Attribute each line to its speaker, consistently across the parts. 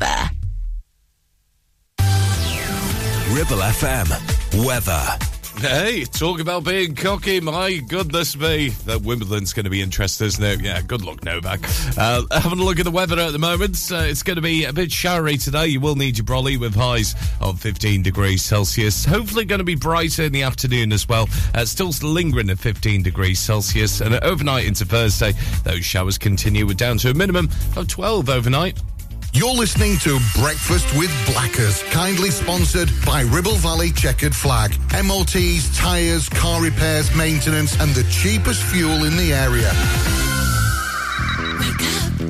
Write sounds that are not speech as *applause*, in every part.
Speaker 1: weather.
Speaker 2: Ribble FM. Weather.
Speaker 3: Hey, talk about being cocky. My goodness me. That Wimbledon's going to be interesting, isn't it? Yeah, good luck, Novak. Uh, having a look at the weather at the moment. Uh, it's going to be a bit showery today. You will need your brolly with highs of 15 degrees Celsius. Hopefully going to be brighter in the afternoon as well. Uh, still lingering at 15 degrees Celsius. And overnight into Thursday, those showers continue. We're down to a minimum of 12 overnight.
Speaker 4: You're listening to Breakfast with Blackers, kindly sponsored by Ribble Valley Checkered Flag. MOTs, tyres, car repairs, maintenance, and the cheapest fuel in the area.
Speaker 5: Wake up.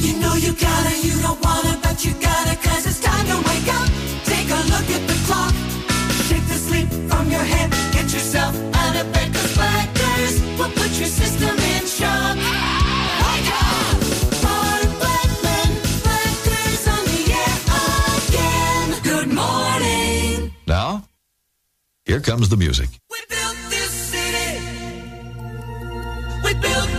Speaker 5: You know you gotta, you don't wanna, but you gotta, cause it's time to wake up. Take a look at the clock. Shake the sleep from your head. Get yourself out of bed, cause Blackers will put your system in shock.
Speaker 6: Here comes the music.
Speaker 5: We built this city. We built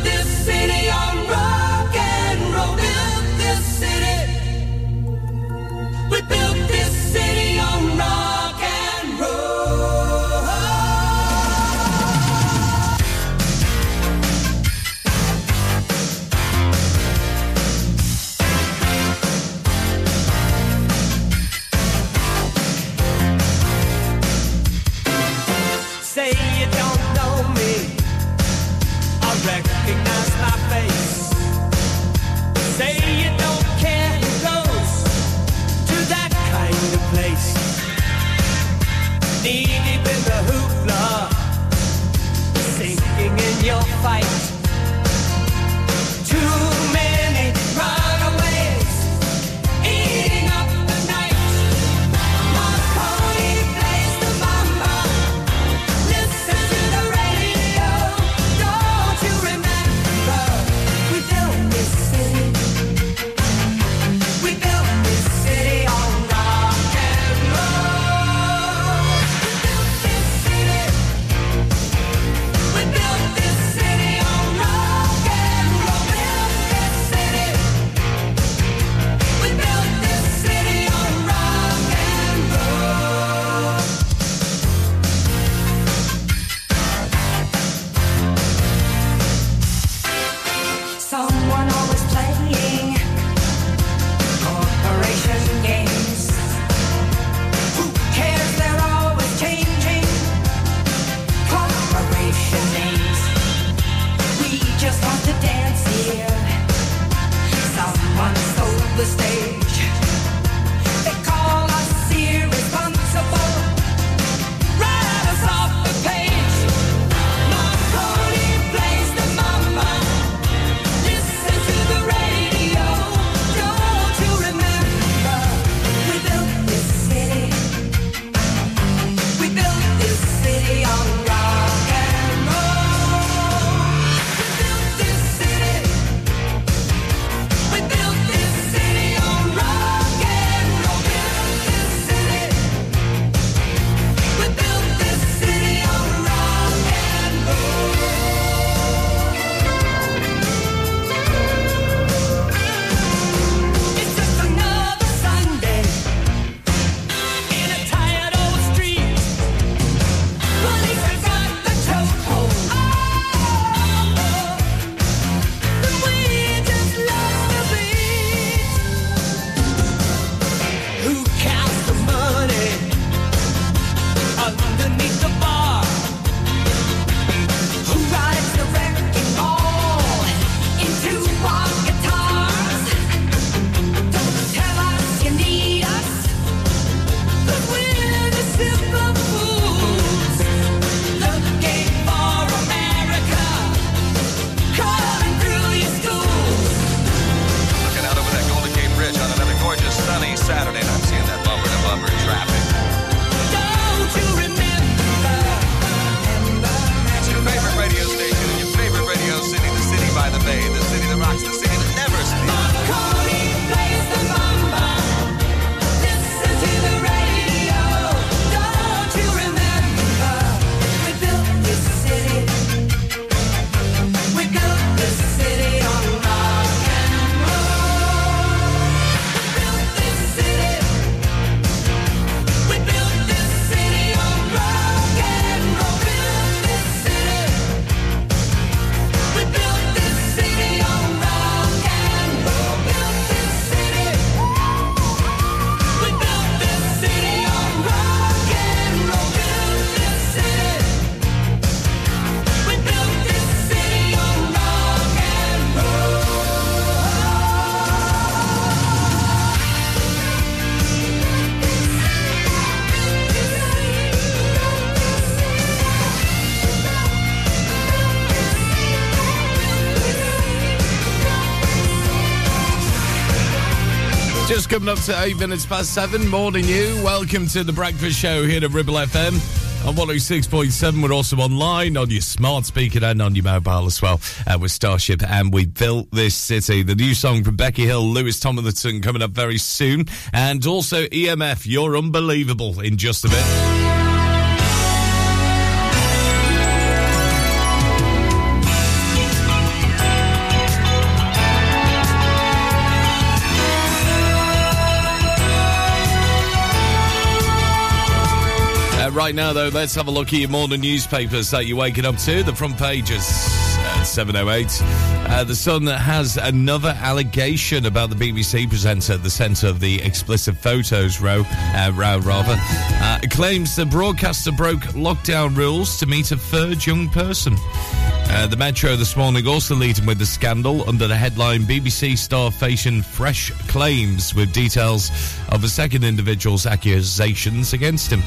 Speaker 5: you'll
Speaker 3: fight. Coming up to eight minutes past seven. Morning, you. Welcome to the breakfast show here at Ribble FM. On 106.7, we're also online on your smart speaker and on your mobile as well uh, with Starship. And we built this city. The new song from Becky Hill, Lewis Tomlinson coming up very soon. And also EMF, You're Unbelievable in just a bit. Right now, though, let's have a look at your morning newspapers that you're waking up to. The front pages at 7.08. Uh, the Sun has another allegation about the BBC presenter at the centre of the explicit photos row, uh, row rather. Uh, claims the broadcaster broke lockdown rules to meet a third young person. Uh, the Metro this morning also leading with the scandal under the headline BBC star facing fresh claims with details of a second individual's accusations against him.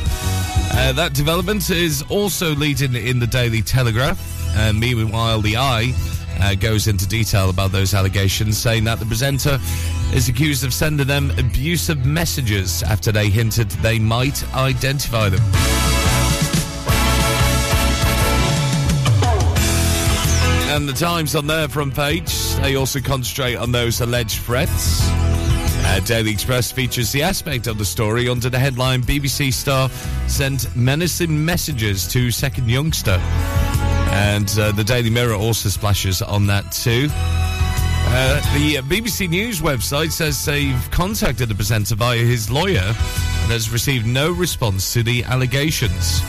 Speaker 3: Uh, that development is also leading in the Daily Telegraph. Uh, meanwhile, the Eye uh, goes into detail about those allegations, saying that the presenter is accused of sending them abusive messages after they hinted they might identify them. And the Times on their front page, they also concentrate on those alleged threats. Uh, Daily Express features the aspect of the story under the headline BBC star sent menacing messages to second youngster. And uh, the Daily Mirror also splashes on that too. Uh, the BBC News website says they've contacted the presenter via his lawyer and has received no response to the allegations.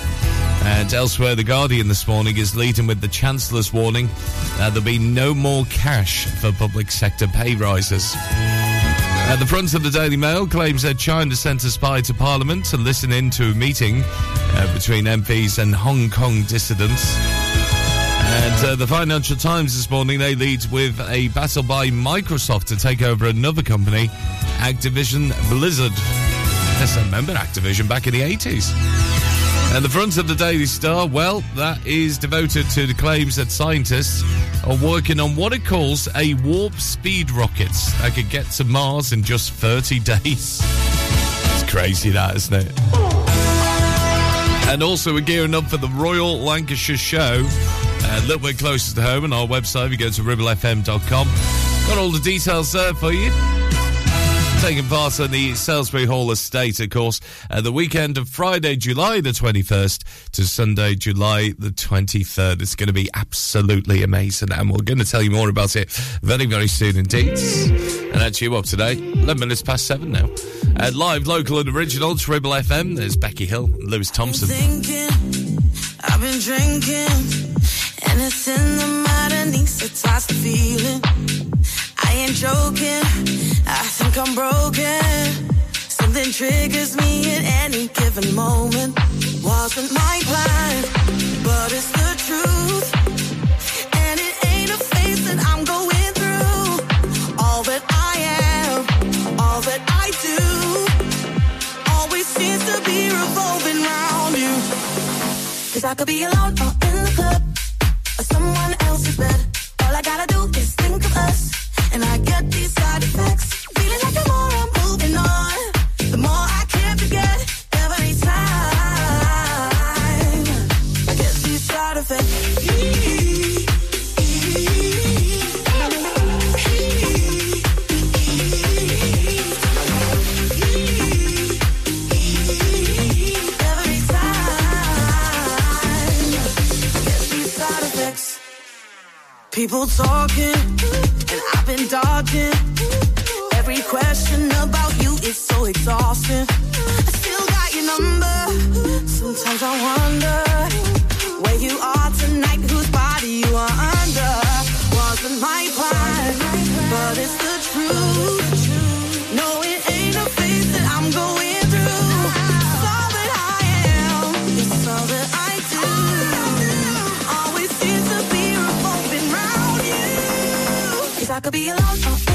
Speaker 3: And elsewhere, The Guardian this morning is leading with the Chancellor's warning that there'll be no more cash for public sector pay rises. At the front of the Daily Mail claims that China sent a spy to Parliament to listen in to a meeting uh, between MPs and Hong Kong dissidents. And uh, the Financial Times this morning, they lead with a battle by Microsoft to take over another company, Activision Blizzard. Yes, I remember Activision back in the 80s. And the front of the Daily Star, well, that is devoted to the claims that scientists are working on what it calls a warp speed rocket that could get to Mars in just 30 *laughs* days. It's crazy, that, isn't it? And also, we're gearing up for the Royal Lancashire Show. A little bit closer to home on our website. If you go to ribblefm.com, got all the details there for you taking part on the Salesbury Hall estate, of course, the weekend of Friday, July the 21st to Sunday, July the 23rd. It's going to be absolutely amazing, and we're going to tell you more about it very, very soon indeed. And that's you up today, 11 minutes past 7 now. Uh, live, local, and original to Ribble FM. There's Becky Hill, Lewis Thompson.
Speaker 7: Thinking, I've been drinking, and it's in the underneath, so toss the feeling. I ain't joking, I think I'm broken. Something triggers me at any given moment. Wasn't my plan, but it's the truth. And it ain't a phase that I'm going through. All that I am, all that I do, always seems to be revolving around you. Cause I could be alone or in the club get these side effects. Feeling like the more I'm moving on, the more I can't forget People talking, and I've been dodging. Every question about you is so exhausting. I still got your number. Sometimes I wonder I could be alone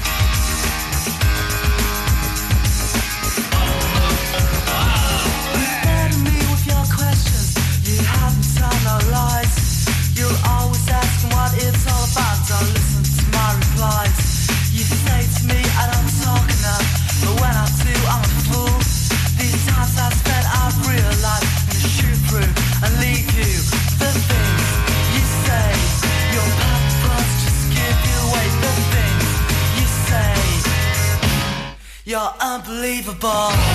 Speaker 5: Unbelievable.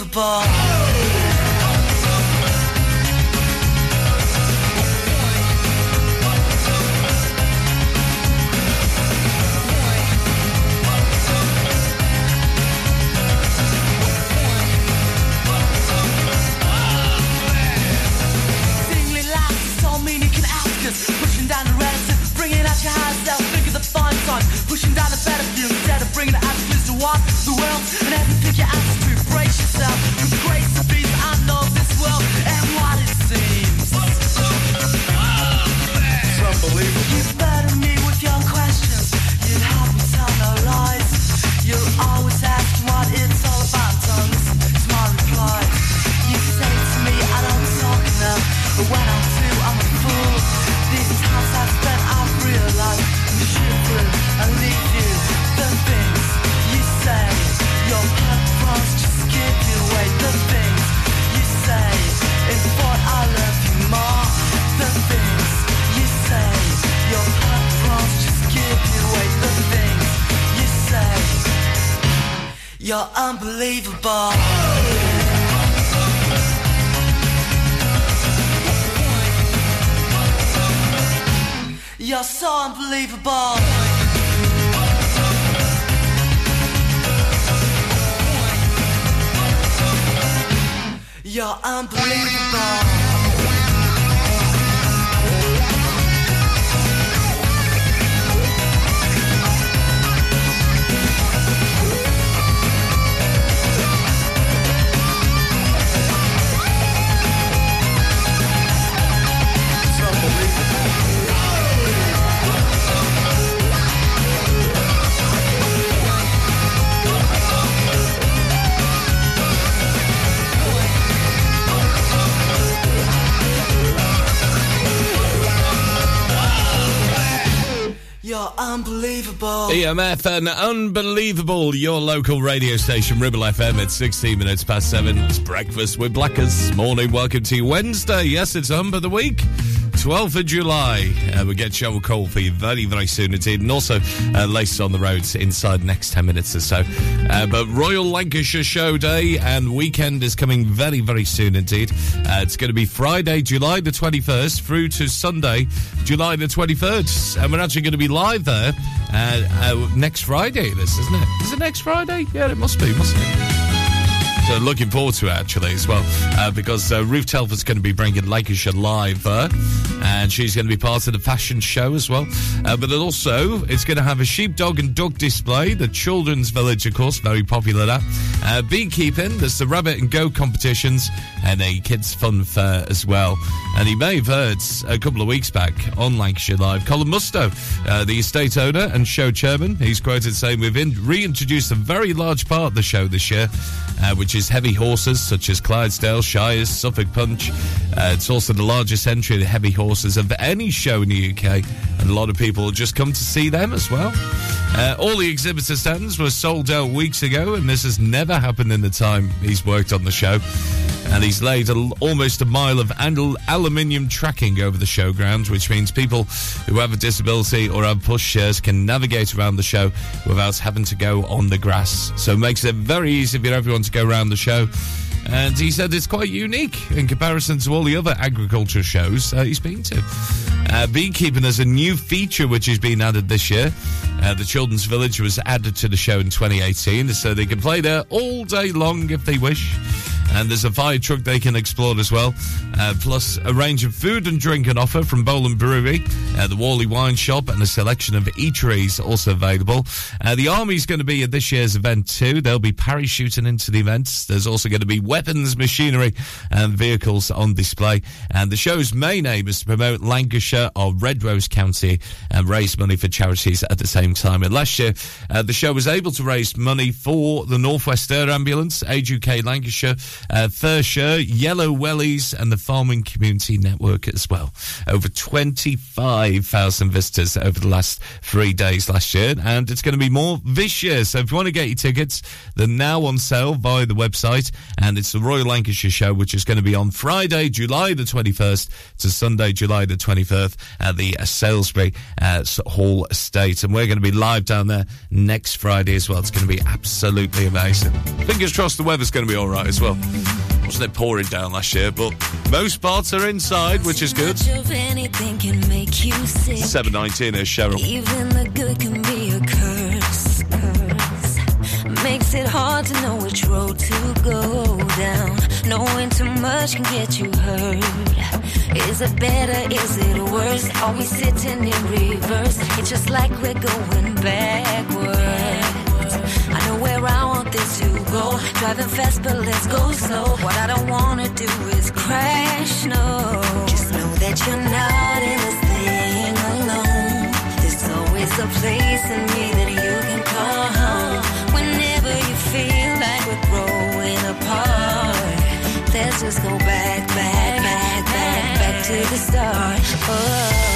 Speaker 5: Unbelievable.
Speaker 3: EMF and unbelievable, your local radio station, Ribble FM, at 16 minutes past 7. It's breakfast with Blackers. Morning, welcome to Wednesday. Yes, it's Hump of the Week. 12th of July. Uh, we get shovel call for you very, very soon indeed. And also, uh, laces on the roads inside next 10 minutes or so. Uh, but Royal Lancashire Show Day and weekend is coming very, very soon indeed. Uh, it's going to be Friday, July the 21st through to Sunday, July the 23rd. And we're actually going to be live there uh, uh, next Friday, this, isn't it? Is it next Friday? Yeah, it must be, mustn't it? So looking forward to it actually as well, uh, because uh, Ruth Telford's going to be bringing Lancashire live there, and she's going to be part of the fashion show as well. Uh, but also, it's going to have a sheepdog and dog display, the children's village, of course, very popular that. Uh, beekeeping, there's the rabbit and goat competitions, and a kids fun fair as well. And you may have heard a couple of weeks back on Lancashire Live, Colin Musto, uh, the estate owner and show chairman, he's quoted saying we've in- reintroduced a very large part of the show this year, uh, which is heavy horses such as Clydesdale, Shires, Suffolk Punch. Uh, it's also the largest entry of heavy horses of any show in the UK, and a lot of people just come to see them as well. Uh, all the exhibitor stands were sold out weeks ago, and this has never happened in the time he's worked on the show. And he's laid a, almost a mile of al- aluminium tracking over the showground, which means people who have a disability or have pushchairs can navigate around the show without having to go on the grass. So it makes it very easy for everyone to go around the show. And he said it's quite unique in comparison to all the other agriculture shows uh, he's been to. Uh, beekeeping is a new feature which has been added this year. Uh, the Children's Village was added to the show in 2018, so they can play there all day long if they wish. And there's a fire truck they can explore as well. Uh, plus, a range of food and drink and offer from Bowland Brewery, uh, the Whalley Wine Shop, and a selection of eateries also available. Uh, the Army's going to be at this year's event too. They'll be parachuting into the events. There's also going to be weapons, machinery, and vehicles on display. And the show's main aim is to promote Lancashire or Red Rose County and raise money for charities at the same time. And last year, uh, the show was able to raise money for the Northwest Air Ambulance, Age UK Lancashire, uh, Thurshire, Yellow Wellies, and the Farming Community Network as well. Over 25,000 visitors over the last three days last year, and it's going to be more this year. So if you want to get your tickets, they're now on sale via the website, and it's the Royal Lancashire Show, which is going to be on Friday, July the 21st to Sunday, July the 23rd at the Salesbury uh, Hall Estate. And we're going to be live down there next Friday as well. It's going to be absolutely amazing. Fingers crossed the weather's going to be all right as well. Wasn't it pouring down last year? But most parts are inside, which is good.
Speaker 8: Much of anything can make you sick.
Speaker 3: 719 is Cheryl.
Speaker 8: Even the good can be a curse. curse. Makes it hard to know which road to go down. Knowing too much can get you hurt. Is it better? Is it worse? Are we sitting in reverse? It's just like we're going backwards. Where this to go. Driving fast, but let's go slow. What I don't wanna do is crash. No, just know that you're not in this thing alone. There's always a place in me that you can call home. Whenever you feel like we're growing apart, let's just go back, back, back, back, back to the start. Oh.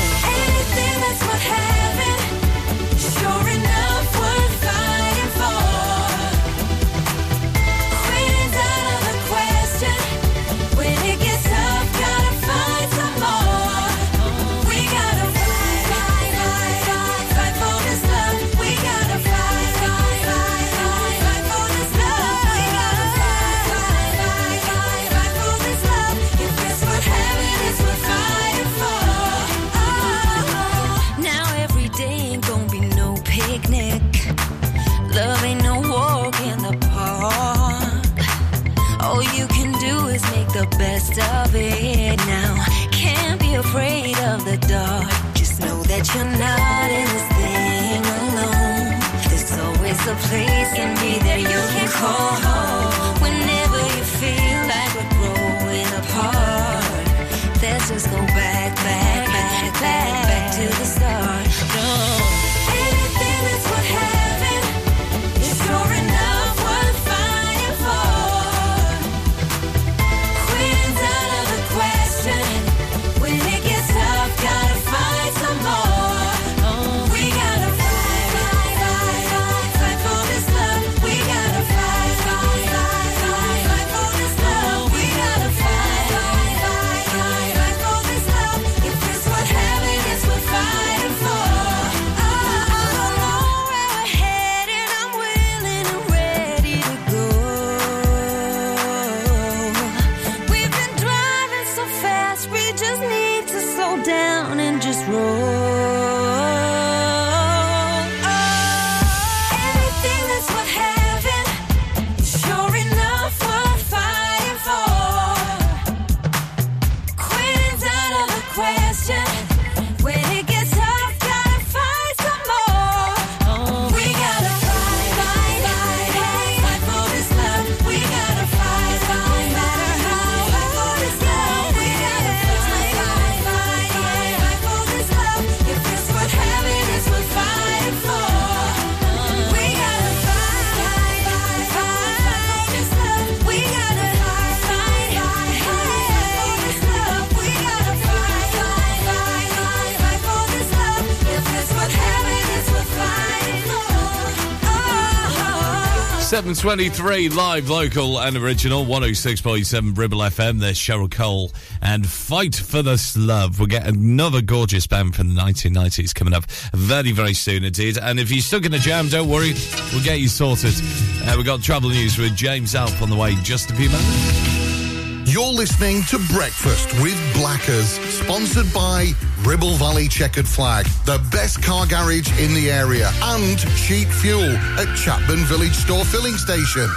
Speaker 8: Place in me that you can call home.
Speaker 3: 723 live, local and original 106.7 Ribble FM. There's Cheryl Cole and Fight for This Love. We'll get another gorgeous band from the 1990s coming up very, very soon indeed. And if you're stuck in a jam, don't worry, we'll get you sorted. Uh, we've got travel news with James Alp on the way just a few moments.
Speaker 4: You're listening to Breakfast with Blackers, sponsored by Ribble Valley Checkered Flag, the best car garage in the area, and cheap fuel at Chatburn Village Store Filling Station.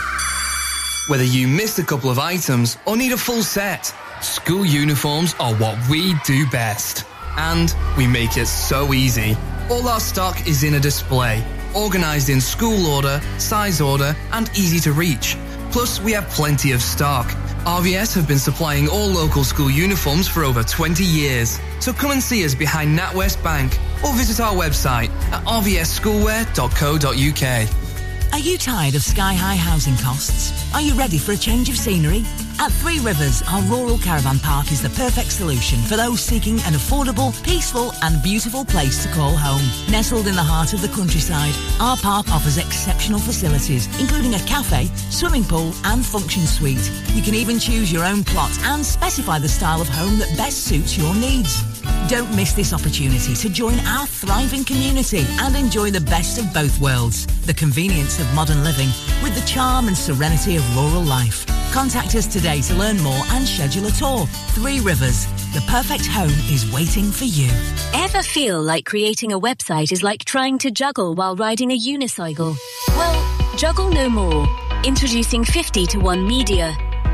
Speaker 9: Whether you missed a couple of items or need a full set, school uniforms are what we do best. And we make it so easy. All our stock is in a display, organised in school order, size order, and easy to reach. Plus, we have plenty of stock. RVS have been supplying all local school uniforms for over 20 years. So come and see us behind NatWest Bank or visit our website at rvsschoolwear.co.uk.
Speaker 10: Are you tired of sky high housing costs? Are you ready for a change of scenery? At Three Rivers, our rural caravan park is the perfect solution for those seeking an affordable, peaceful, and beautiful place to call home. Nestled in the heart of the countryside, our park offers exceptional facilities, including a cafe, swimming pool, and function suite. You can even choose your own plot and specify the style of home that best suits your needs. Don't miss this opportunity to join our thriving community and enjoy the best of both worlds. The convenience of modern living with the charm and serenity of rural life. Contact us today to learn more and schedule a tour. Three Rivers, the perfect home is waiting for you.
Speaker 11: Ever feel like creating a website is like trying to juggle while riding a unicycle? Well, juggle no more. Introducing 50 to 1 Media.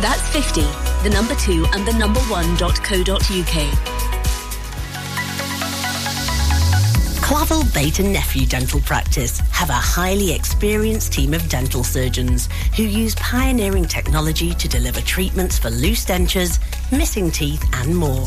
Speaker 11: That's 50, the number 2 and the number 1.co.uk.
Speaker 12: Clavel Bait and Nephew Dental Practice have a highly experienced team of dental surgeons who use pioneering technology to deliver treatments for loose dentures, missing teeth, and more.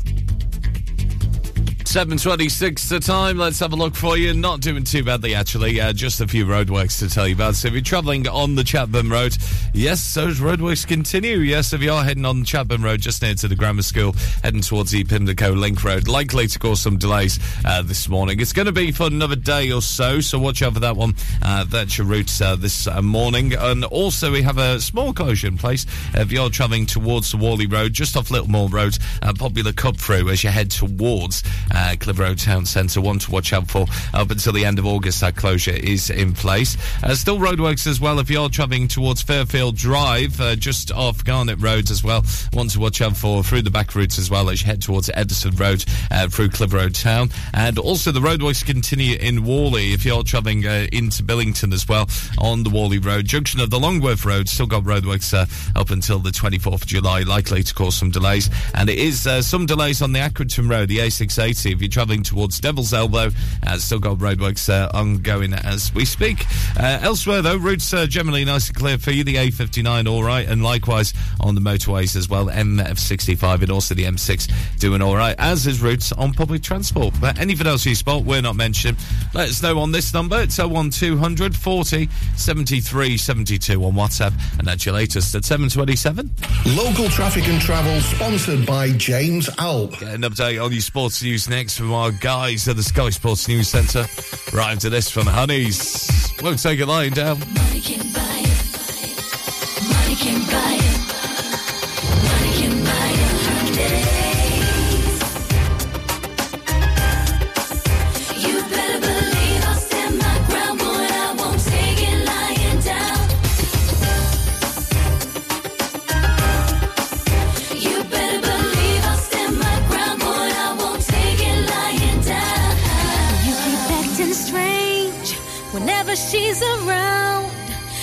Speaker 3: 7.26 the time. Let's have a look for you. Not doing too badly, actually. Uh, just a few roadworks to tell you about. So if you're travelling on the Chatburn Road, yes, those roadworks continue. Yes, if you are heading on Chatburn Road, just near to the grammar school, heading towards the Pimlico Link Road, likely to cause some delays uh, this morning. It's going to be for another day or so, so watch out for that one. Uh, that's your route uh, this uh, morning. And also, we have a small closure in place if you're travelling towards the Whalley Road, just off Littlemoor Road, uh, Popular cut through as you head towards uh, Clitheroe Town Centre. One to watch out for up until the end of August. That closure is in place. Uh, still roadworks as well if you're travelling towards Fairfield Drive, uh, just off Garnet Road as well. One to watch out for through the back routes as well as you head towards Edisford Road uh, through Clitheroe Town. And also the roadworks continue in Whalley if you're travelling uh, into Billington as well on the Whalley Road. Junction of the Longworth Road still got roadworks uh, up until the 24th of July, likely to cause some delays. And it is uh, some delays on the Accrington Road, the A680 if you're travelling towards Devil's Elbow. Uh, still got roadworks uh, ongoing as we speak. Uh, elsewhere, though, routes are generally nice and clear for you. The A59, all right, and likewise on the motorways as well. M65 and also the M6 doing all right, as is routes on public transport. But anything else you spot, we're not mentioning. Let us know on this number. It's 01200 40 73 72 on WhatsApp, and that's your latest at 727.
Speaker 4: Local traffic and travel sponsored by James Alp.
Speaker 3: Get an update on your sports news next from our guys at the Sky Sports News Centre. Right into this from Honeyz. Won't take it lying down.
Speaker 5: Money can buy it. Money can buy it.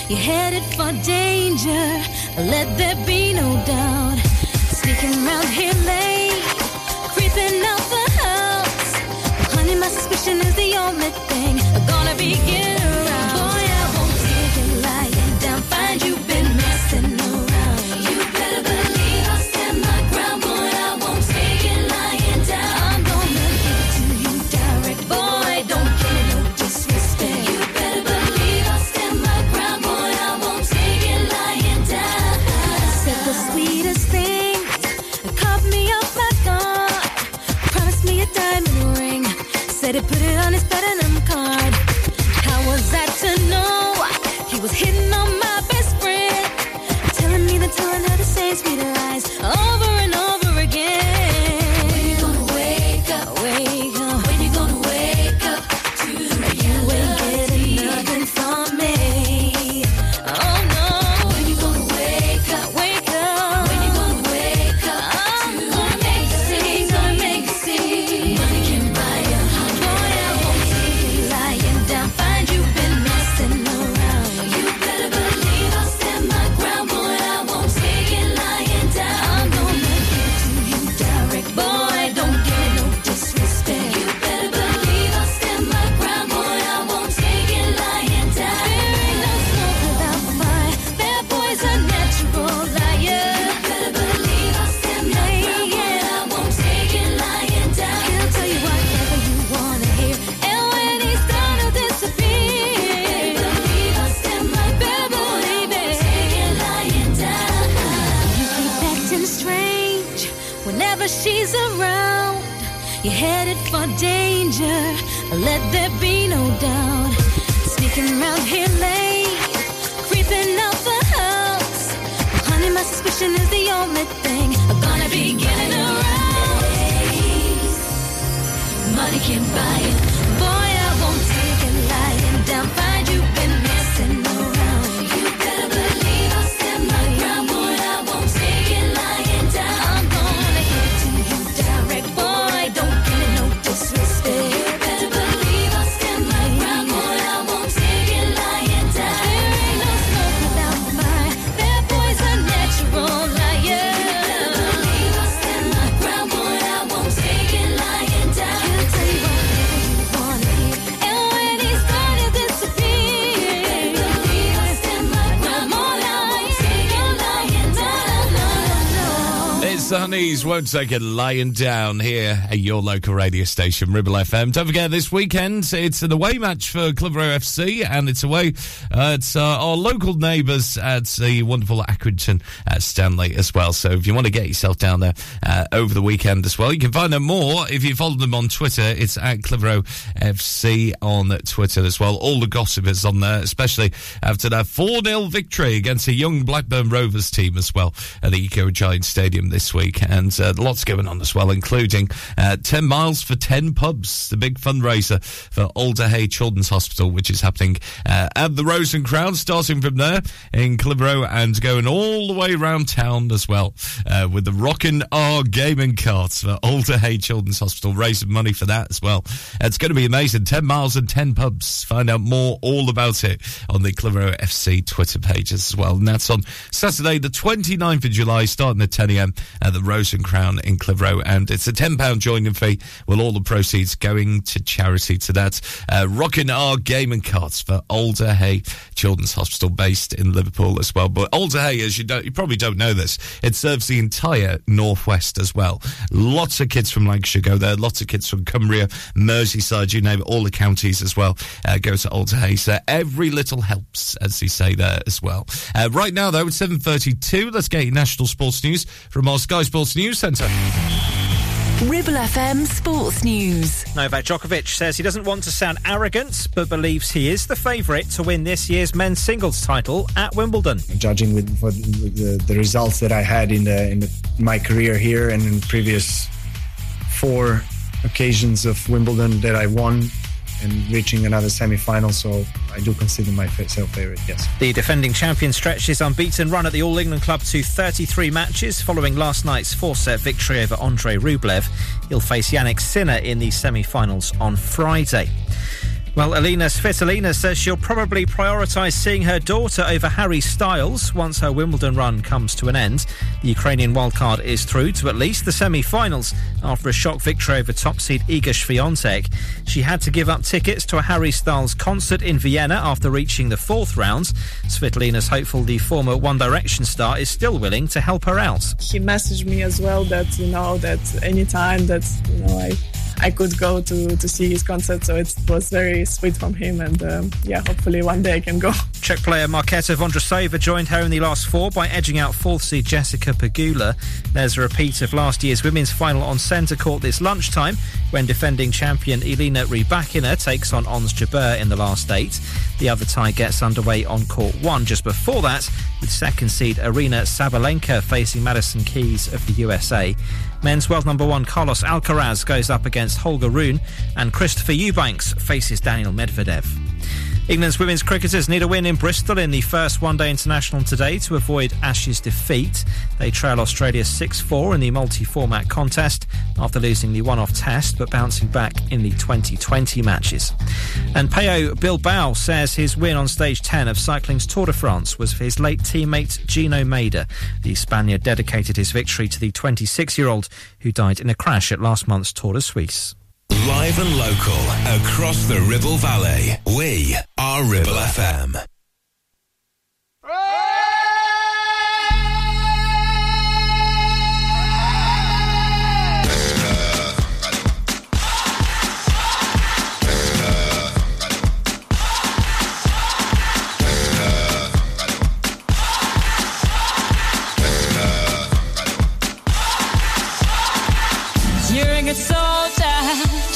Speaker 1: You're headed for danger. Let there be no doubt. Sneaking around here late, creeping out the house. Honey, my suspicion is the only thing gonna be Was hitting on my best friend. Telling me then telling her the same sweet lies over You're headed for danger. Let there be no doubt. Sneaking around here late, creeping out the house. Honey, my suspicion is the only thing I'm gonna be getting around. Money can buy it.
Speaker 3: The Honeyz, won't take it lying down here at your local radio station, Ribble FM. Don't forget, this weekend it's an away match for Clitheroe FC, and it's away. Uh, it's uh, our local neighbours at the wonderful Accrington at Stanley as well. So if you want to get yourself down there uh, over the weekend as well, you can find out more if you follow them on Twitter. It's at Clitheroe FC on Twitter as well. All the gossip is on there, especially after that 4 0 victory against a young Blackburn Rovers team as well at the Eco Giant Stadium this week. And uh, lots going on as well, including uh, 10 miles for 10 pubs, the big fundraiser for Alder Hey Children's Hospital, which is happening uh, at the Rose and Crown, starting from there in Clitheroe and going all the way around town as well with the Rockin' R gaming carts for Alder Hey Children's Hospital, raising money for that as well. It's going to be amazing. 10 miles and 10 pubs. Find out more all about it on the Clitheroe FC Twitter pages as well. And that's on Saturday, the 29th of July, starting at 10 a.m. at the Rose and Crown in Clitheroe. And it's a £10 joining fee, with all the proceeds going to charity to that. Uh, Rockin' R gaming carts for Alder Hey Children's Hospital, based in Liverpool as well. But Alder Hey, as you don't, you probably don't know this, it serves the entire northwest as well. Lots of kids from Lancashire go there. Lots of kids from Cumbria, Merseyside, you name it, all the counties as well. Uh, go to Alder Hey. So every little helps, as they say there as well. Uh, right now, though, it's seven thirty-two. Let's get national sports news from our Sky Sports News Centre.
Speaker 13: Ribble FM Sports News.
Speaker 14: Novak Djokovic says he doesn't want to sound arrogant, but believes he is the favourite to win this year's men's singles title at Wimbledon.
Speaker 15: Judging with, for the, the results that I had in the in the, my career here and in previous four occasions of Wimbledon that I won and reaching another semi-final, so I do consider myself favorite. Yes.
Speaker 14: The defending champion stretched his unbeaten run at the All England club to 33 matches following last night's four-set victory over Andrei Rublev. He'll face Jannik Sinner in the semi-finals on Friday. Well, Elina Svitolina says she'll probably prioritise seeing her daughter over Harry Styles once her Wimbledon run comes to an end. The Ukrainian wildcard is through to at least the semi-finals after a shock victory over top seed Iga Swiatek. She had to give up tickets to a Harry Styles concert in Vienna after reaching the fourth round. Svitolina's hopeful the former One Direction star is still willing to help her out.
Speaker 16: He messaged me as well that you know that anytime that you know I I could go to, to see his concert. So it was very sweet from him. And um, yeah, hopefully one day I can go. *laughs*
Speaker 14: Czech player Marketa Vondrousova joined her in the last four by edging out fourth seed Jessica Pegula. There's a repeat of last year's women's final on centre court this lunchtime when defending champion Elena Rybakina takes on Ons Jabeur in the last eight. The other tie gets underway on court one just before that with second seed Aryna Sabalenka facing Madison Keys of the USA. Men's world number one Carlos Alcaraz goes up against Holger Rune, and Christopher Eubanks faces Daniil Medvedev. England's women's cricketers need a win in Bristol in the first one day international today to avoid Ashes defeat. They trail Australia 6 4 in the multi format contest after losing the one off test but bouncing back in the 2020 matches. And Pello Bilbao says his win on stage 10 of cycling's Tour de France was for his late teammate Gino Mader. The Spaniard dedicated his victory to the 26 year old who died in a crash at last month's Tour de Suisse.
Speaker 2: Live and local across the Ribble Valley. We are Ribble FM.
Speaker 17: You're a soldier,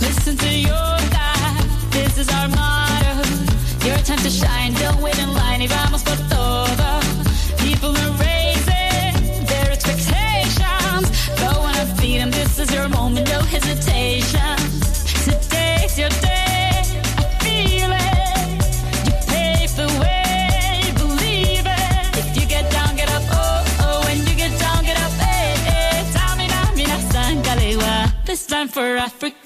Speaker 17: Listen to your guy, this is our motto. Your time to shine, don't wait in line. Y vamos por Africa.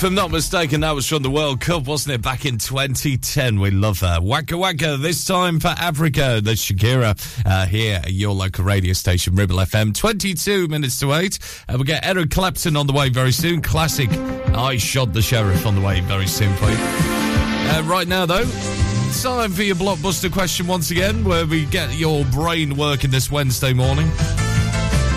Speaker 3: If I'm not mistaken, that was from the World Cup, wasn't it? Back in 2010. We love her. Waka Waka, this time for Africa. That's Shakira uh, here at your local radio station, Ribble FM. 22 minutes to 8. Uh, we'll get Eric Clapton on the way very soon. Classic I Shot the Sheriff on the way very soon. Uh, right now, though, time for your blockbuster question once again, where we get your brain working this Wednesday morning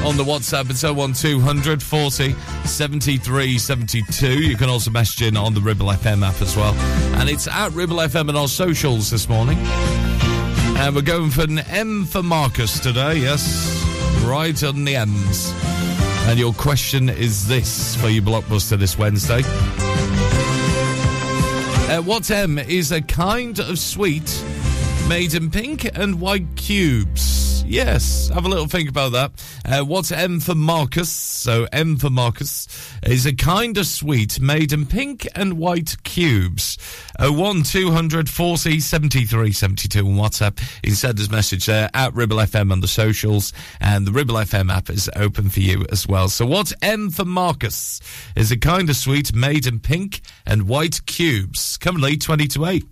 Speaker 3: on the WhatsApp. It's 01200 40 73 72. You can also message in on the Ribble FM app as well. And it's at Ribble FM and our socials this morning. And we're going for an M for Marcus today, yes. Right on the M's. And your question is this for your blockbuster this Wednesday. Uh, what M is a kind of sweet made in pink and white cubes? Yes, have a little think about that. Uh, what's M for Marcus? So M for Marcus is a kind of sweet made in pink and white cubes. Uh, 1 200 40 73 72 on WhatsApp. You can send us message there at Ribble FM on the socials, and the Ribble FM app is open for you as well. So, what's M for Marcus? Is a kind of sweet made in pink and white cubes. Currently 20 to 8.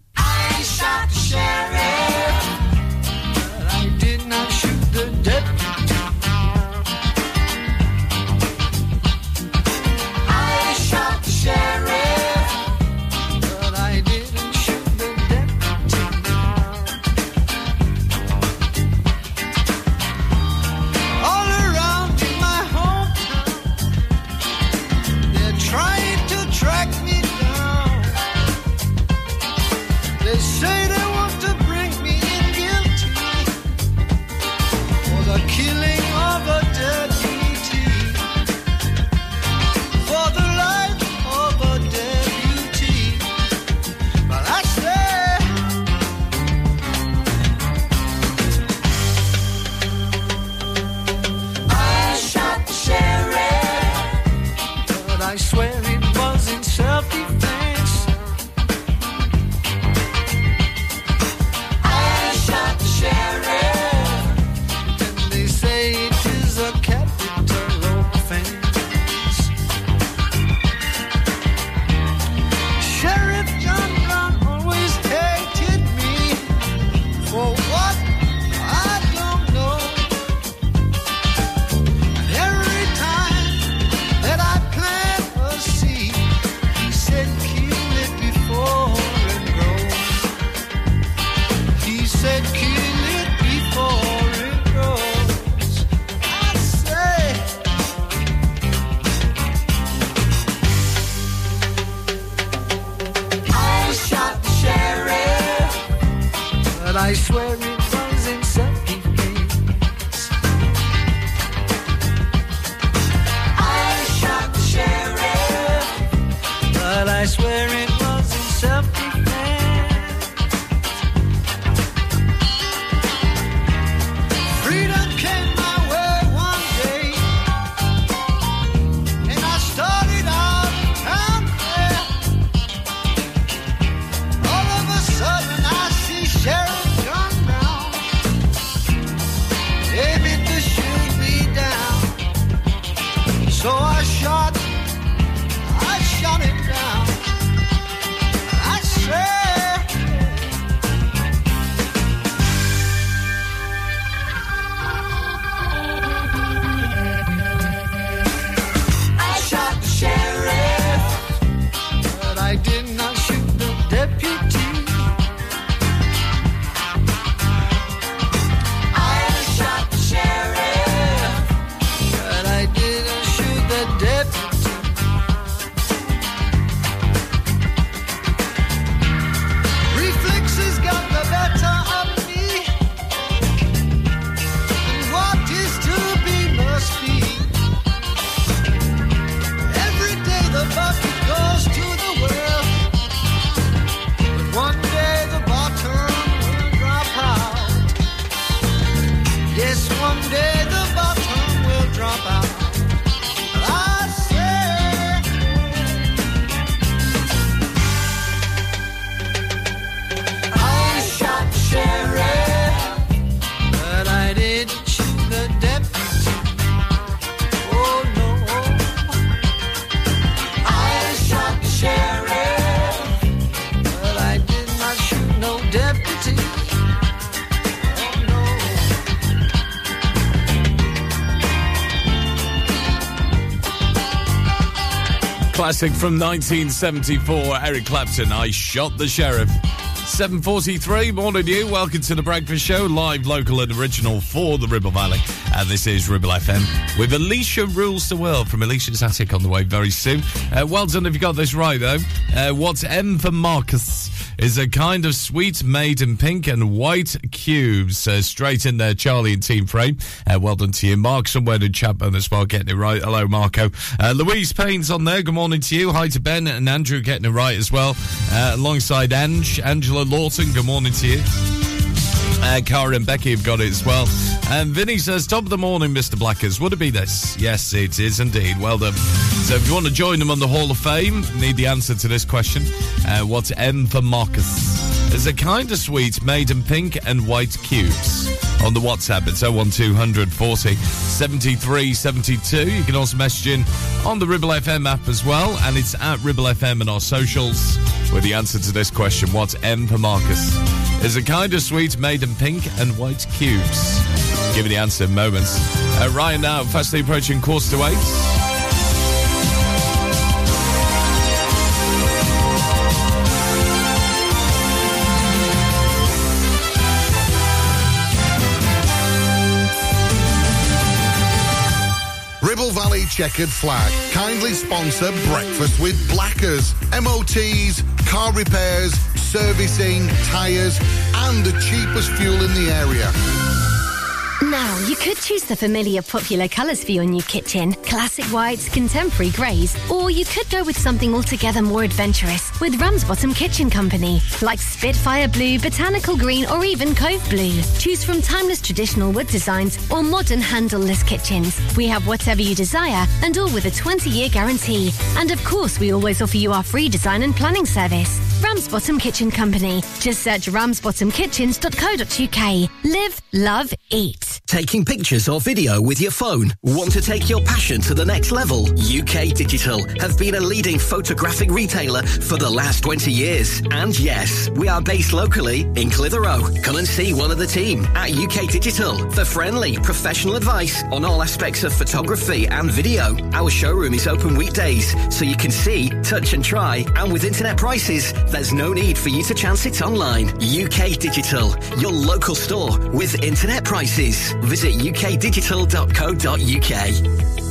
Speaker 13: I swear
Speaker 3: Classic from 1974, Eric Clapton, I Shot the Sheriff. 7.43, morning you. Welcome to the Breakfast Show, live, local and original for the Ribble Valley. And this is Ribble FM with Alicia Rules the World from Alicia's Attic on the way very soon. Uh, well done if you got this right, though. Uh, what's M for Marcus? Is a kind of sweet made in pink and white cubes. Uh, straight in there, Charlie and Team Frame. Uh, well done to you. Mark somewhere in Chatburn as well, getting it right. Hello, Marco. Uh, Louise Payne's on there. Good morning to you. Hi to Ben and Andrew getting it right as well. Uh, alongside Ange, Angela Lawton. Good morning to you. Uh, Cara and Becky have got it as well. And Vinny says, top of the morning, Mr. Blackers. Would it be this? Yes, it is indeed. Well done. So if you want to join them on the Hall of Fame, need the answer to this question. Uh, what's M for Marcus? Is a kind of sweet made in pink and white cubes. On the WhatsApp, it's 01200 40 73 72. You can also message in on the Ribble FM app as well. And it's at Ribble FM and our socials with the answer to this question. What's M for Marcus? Is a kind of sweet made in pink and white cubes. Give me the answer in moments. Uh, Ryan now, fastly approaching quarter to eight.
Speaker 4: Checkered Flag. Kindly sponsor Breakfast with Blackers, MOTs, car repairs, servicing, tyres, and the cheapest fuel in the area.
Speaker 18: Now, you could choose the familiar popular colours for your new kitchen. Classic whites, contemporary greys, or you could go with something altogether more adventurous with Ramsbottom Kitchen Company, like Spitfire Blue, Botanical Green, or even Cove Blue. Choose from timeless traditional wood designs or modern handleless kitchens. We have whatever you desire and all with a 20 year guarantee. And of course, we always offer you our free design and planning service. Ramsbottom Kitchen Company. Just search ramsbottomkitchens.co.uk. Live, love, eat.
Speaker 19: Taking pictures or video with your phone? Want to take your passion to the next level? UK Digital have been a leading photographic retailer for the last 20 years. And yes, we are based locally in Clitheroe. Come and see one of the team at UK Digital for friendly, professional advice on all aspects of photography and video. Our showroom is open weekdays, so you can see, touch and try. And with internet prices, there's no need for you to chance it online. UK Digital, your local store with internet prices. Visit ukdigital.co.uk.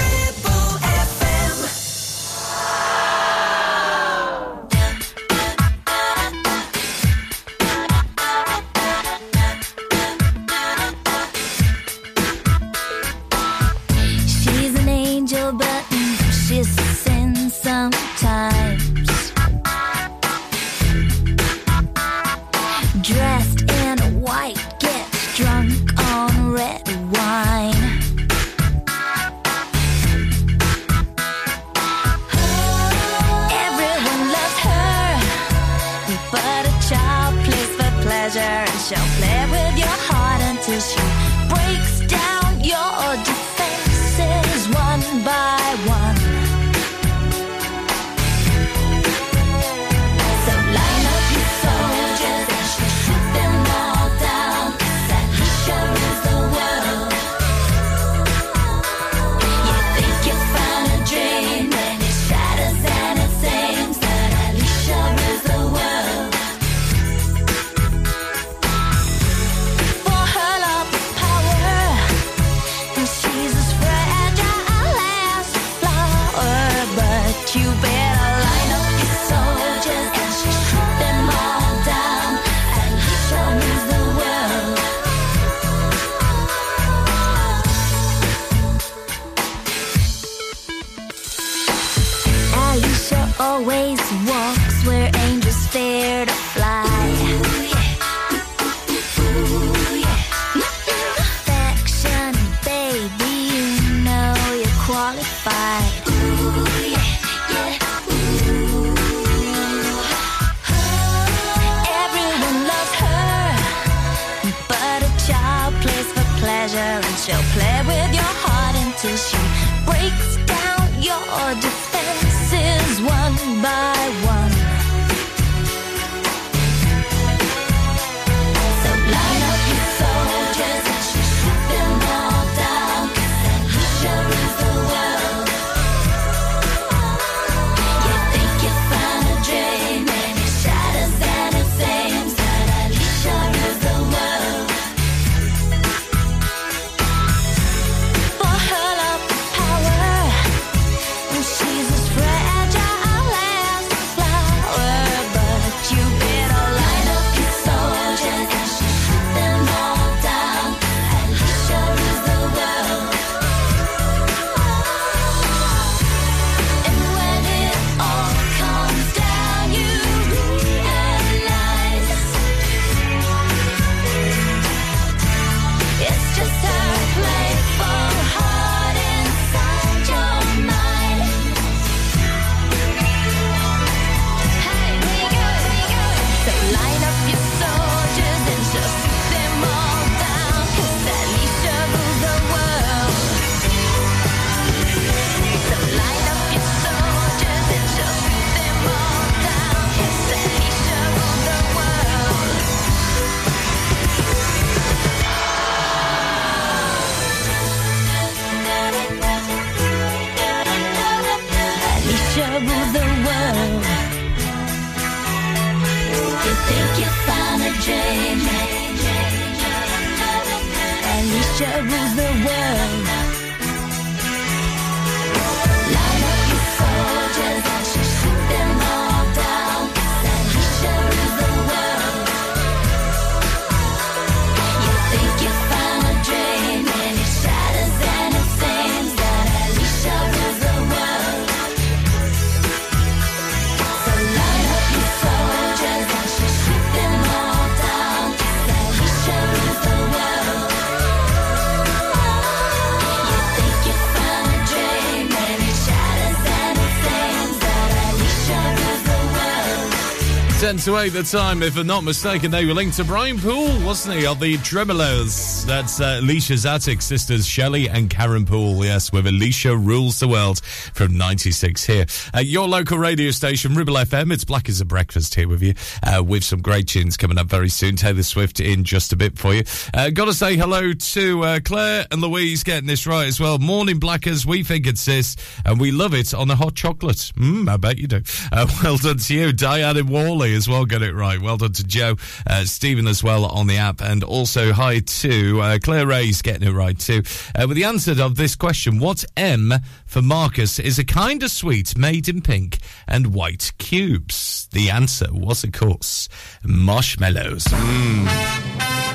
Speaker 20: To
Speaker 3: 8 the time, if I'm not mistaken, they were linked to Brian Poole, wasn't he, of the Tremeloes. That's uh, Alicia's Attic sisters, Shelley and Karen Poole, yes, with Alicia Rules the World from 96 here. Uh, your local radio station, Ribble FM, it's Black as a Breakfast here with you, uh, with some great tunes coming up very soon. Taylor Swift in just a bit for you. Uh, got to say hello to uh, Claire and Louise getting this right as well. Morning Blackers, we think it's this, and we love it on a hot chocolate. Mmm, I bet you do. Uh, *laughs* well done to you, Diane and as well, got it right. Well done to Joe, uh, Stephen as well on the app, and also hi to Claire Ray's getting it right too. With the answer of this question, what M for Marcus is a kind of sweet made in pink and white cubes? The answer was, of course, marshmallows. Mm.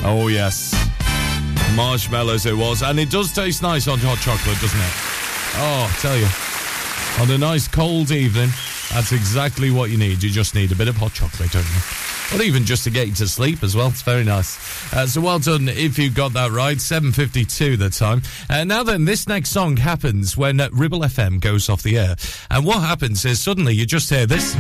Speaker 3: Oh, yes. Marshmallows it was, and it does taste nice on hot chocolate, doesn't it? Oh, I tell you. On a nice cold evening, that's exactly what you need. You just need a bit of hot chocolate, don't you? Or even just to get you to sleep as well. It's very nice. Uh, so well done if you got that right. 7.52 the time. Uh, now then, this next song happens when Ribble FM goes off the air. And what happens is suddenly you just hear this.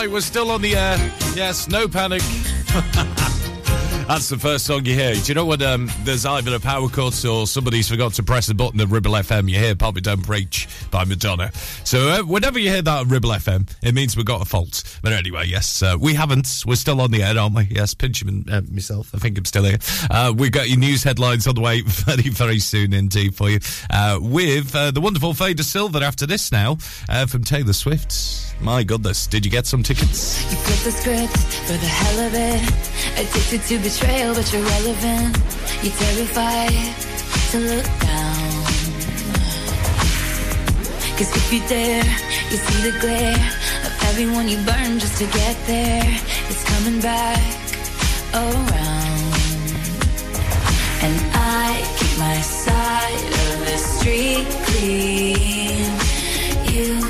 Speaker 3: Right. We're still on the air. Yes, no panic. *laughs* That's the first song you hear. Do you know when um, there's either a power cut or somebody's forgot to press the button at Ribble FM? You hear Papa Don't Preach by Madonna. So uh, whenever you hear that at Ribble FM, it means we've got a fault. But anyway, yes, uh, we haven't. We're still on the air, aren't we? Yes, Pincham and uh, myself. I think I'm still here. Uh, we've got your news headlines on the way *laughs* very, very soon indeed for you. Uh, with uh, the wonderful Faye De Silva after this now from Taylor Swift. My goodness, did you get some tickets?
Speaker 21: You flip the script for the hell of it. Addicted to betrayal, but you're relevant. You're terrified to look down. Cause if you dare, you see the glare of everyone you burn just to get there. It's coming back around. And I keep my side of the street clean. You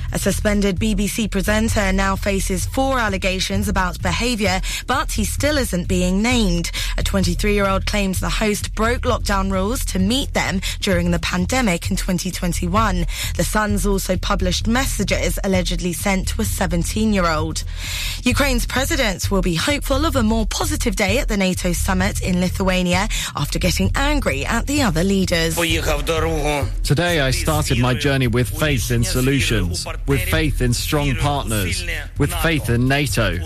Speaker 22: a suspended BBC presenter now faces four allegations about behaviour, but he still isn't being named. A 23 year old claims the host broke lockdown rules to meet them during the pandemic in 2021. The Sun's also published messages allegedly sent to a 17 year old. Ukraine's president will be hopeful of a more positive day at the NATO summit in Lithuania after getting angry at the other leaders.
Speaker 23: Today, I started my journey with faith in solutions, with faith in strong partners, with faith in NATO.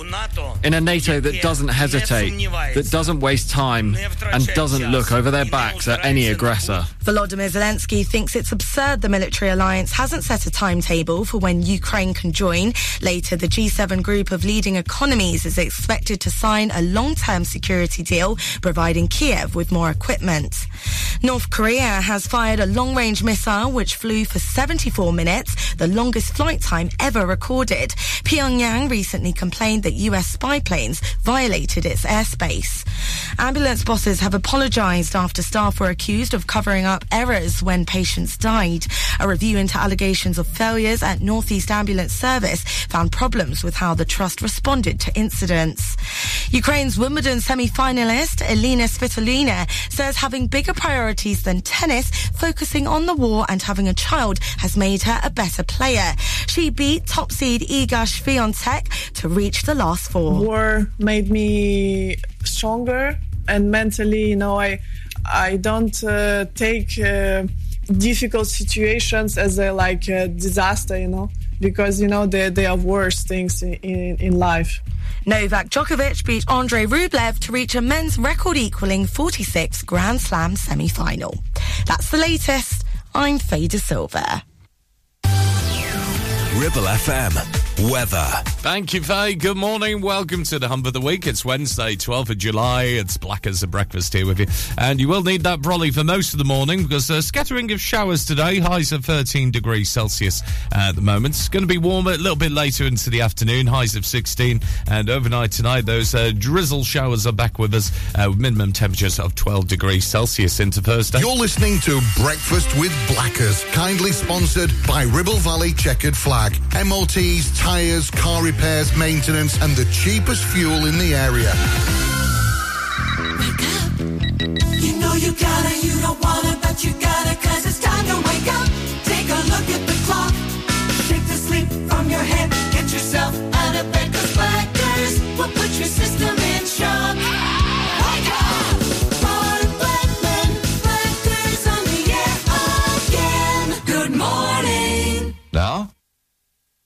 Speaker 23: In a NATO that doesn't hesitate, that doesn't waste time, and doesn't look over their backs at any aggressor.
Speaker 22: Volodymyr Zelensky thinks it's absurd the military alliance hasn't set a timetable for when Ukraine can join. Later, the G7 group of leading economies is expected to sign a long-term security deal providing Kiev with more equipment. North Korea has fired a long-range missile which flew for 74 minutes, the longest flight time ever recorded. Pyongyang recently complained that US spy planes violated its airspace. Ambulance bosses have apologized after staff were accused of covering up up errors when patients died. A review into allegations of failures at Northeast Ambulance Service found problems with how the trust responded to incidents. Ukraine's Wimbledon semi-finalist Elina Svitolina says having bigger priorities than tennis, focusing on the war and having a child has made her a better player. She beat top seed Iga Swiatek to reach the last four.
Speaker 16: War made me stronger and mentally, you know, I I don't uh, take uh, difficult situations as a like a disaster, you know, because you know they they are worse things in, in, in life.
Speaker 22: Novak Djokovic beat Andrei Rublev to reach a men's record equaling 46 Grand Slam semi-final. That's the latest. I'm Faye De Silva.
Speaker 24: Ribble FM. Weather.
Speaker 3: Thank you, Faye. Good morning. Welcome to the Hump of the Week. It's Wednesday, 12th of July. It's black as a breakfast here with you. And you will need that brolly for most of the morning because a scattering of showers today. Highs of 13 degrees Celsius at the moment. It's going to be warmer a little bit later into the afternoon. Highs of 16. And overnight tonight, those uh, drizzle showers are back with us uh, with minimum temperatures of 12 degrees Celsius into Thursday.
Speaker 4: You're listening to Breakfast with Blackers, kindly sponsored by Ribble Valley Checkered Flag. MOTs, tyres, car repairs, maintenance, and the cheapest fuel in the area.
Speaker 7: You know you gotta, you don't wanna, but you gotta, cause it's time to wake up. Take a look at the clock. Shake the sleep from your head.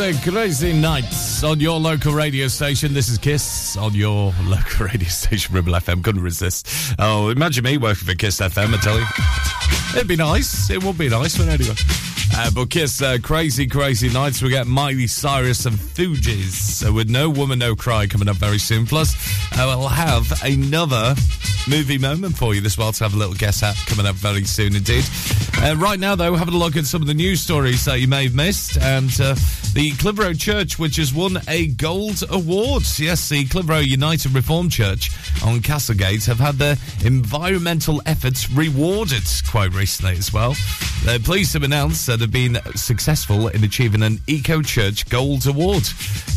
Speaker 3: Uh, Crazy Nights on your local radio station. This is Kiss on your *laughs* local radio station, Ribble FM. Couldn't resist. Oh, imagine me working for Kiss FM, I tell you. It'd be nice. It would be nice, but anyway. Uh, but Kiss, uh, Crazy, Crazy Nights. We get Miley Cyrus and Fugees so with No Woman, No Cry coming up very soon. Plus, uh, we'll have another movie moment for you this well to have a little guess at coming up very soon indeed. Uh, right now, though, having a look at some of the news stories that you may have missed. And uh, the Clitheroe Church, which has won a gold award. Yes, the Clitheroe United Reformed Church on Castlegate have had their environmental efforts rewarded quite recently as well. They're pleased to announce that they've been successful in achieving an Eco Church Gold Award.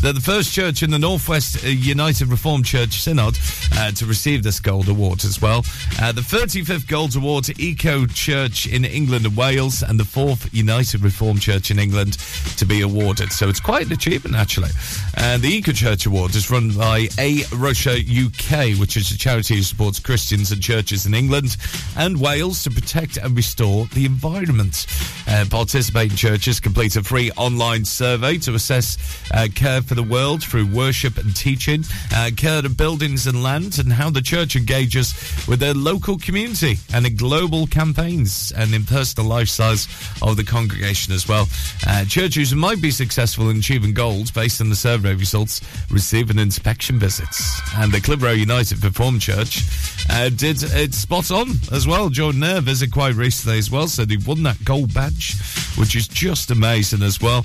Speaker 3: They're the first church in the Northwest uh, United Reformed Church Synod uh, to receive this gold award as well. Uh, the 35th Gold Award to Eco Church in England and Wales, and the fourth United Reformed Church in England to be awarded. So it's quite an achievement, actually. And the Eco Church Award is run by A Rocha UK, which is a charity who supports Christians and churches in England and Wales to protect and restore the environment. Uh, participating churches complete a free online survey to assess uh, care for the world through worship and teaching, uh, care of buildings and land, and how the church engages with their local community and in global campaigns and in personal lifestyles of the congregation as well. Uh, churches might be successful in achieving goals based on the survey results receive an inspection visit. And the Clitheroe United Reformed Church uh, did it spot on as well. Jordan Eyre visited quite recently as well, said he that gold badge, which is just amazing as well.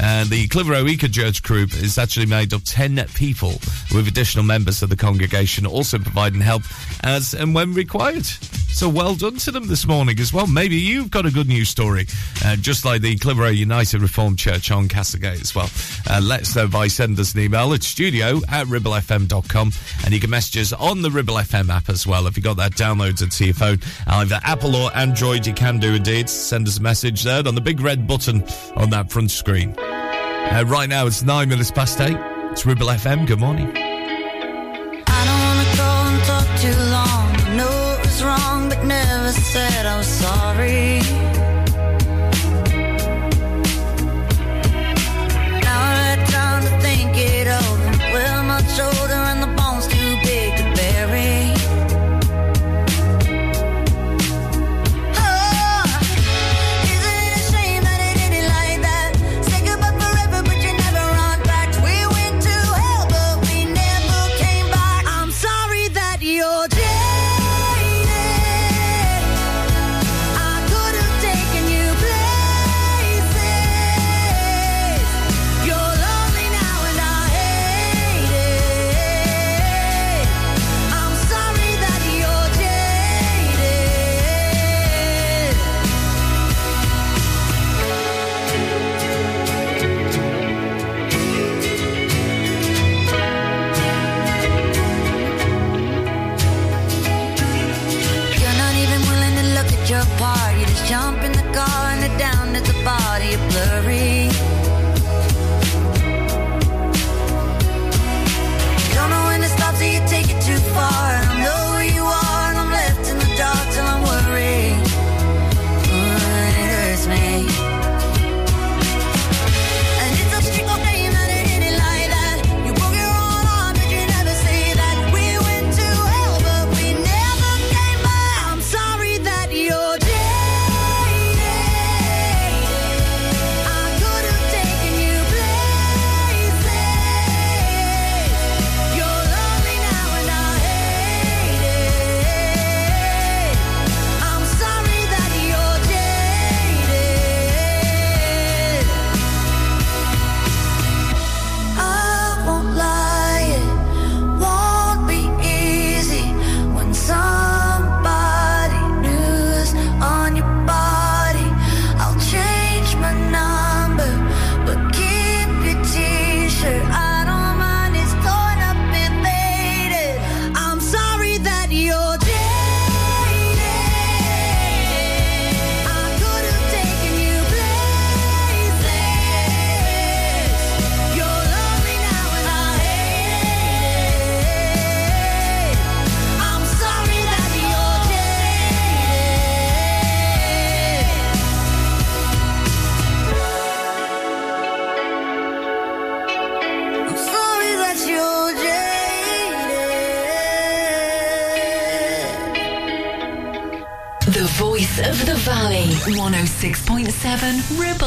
Speaker 3: And the Clitheroe Eco Church group is actually made of 10 people with additional members of the congregation also providing help as and when required. So well done to them this morning as well. Maybe you've got a good news story, uh, just like the Clitheroe United Reformed Church on Castlegate as well. Uh, let us know by send us an email at studio at ribblefm.com and you can message us on the Ribble FM app as well. If you've got that downloaded to your phone, either Apple or Android, you can do indeed. Send us a message there on the big red button on that front screen. Uh, right now it's nine minutes past eight. It's Ribble FM. Good morning.
Speaker 1: I don't wanna go and talk too long. I know it was wrong, but never said I was sorry.
Speaker 25: 7 Rib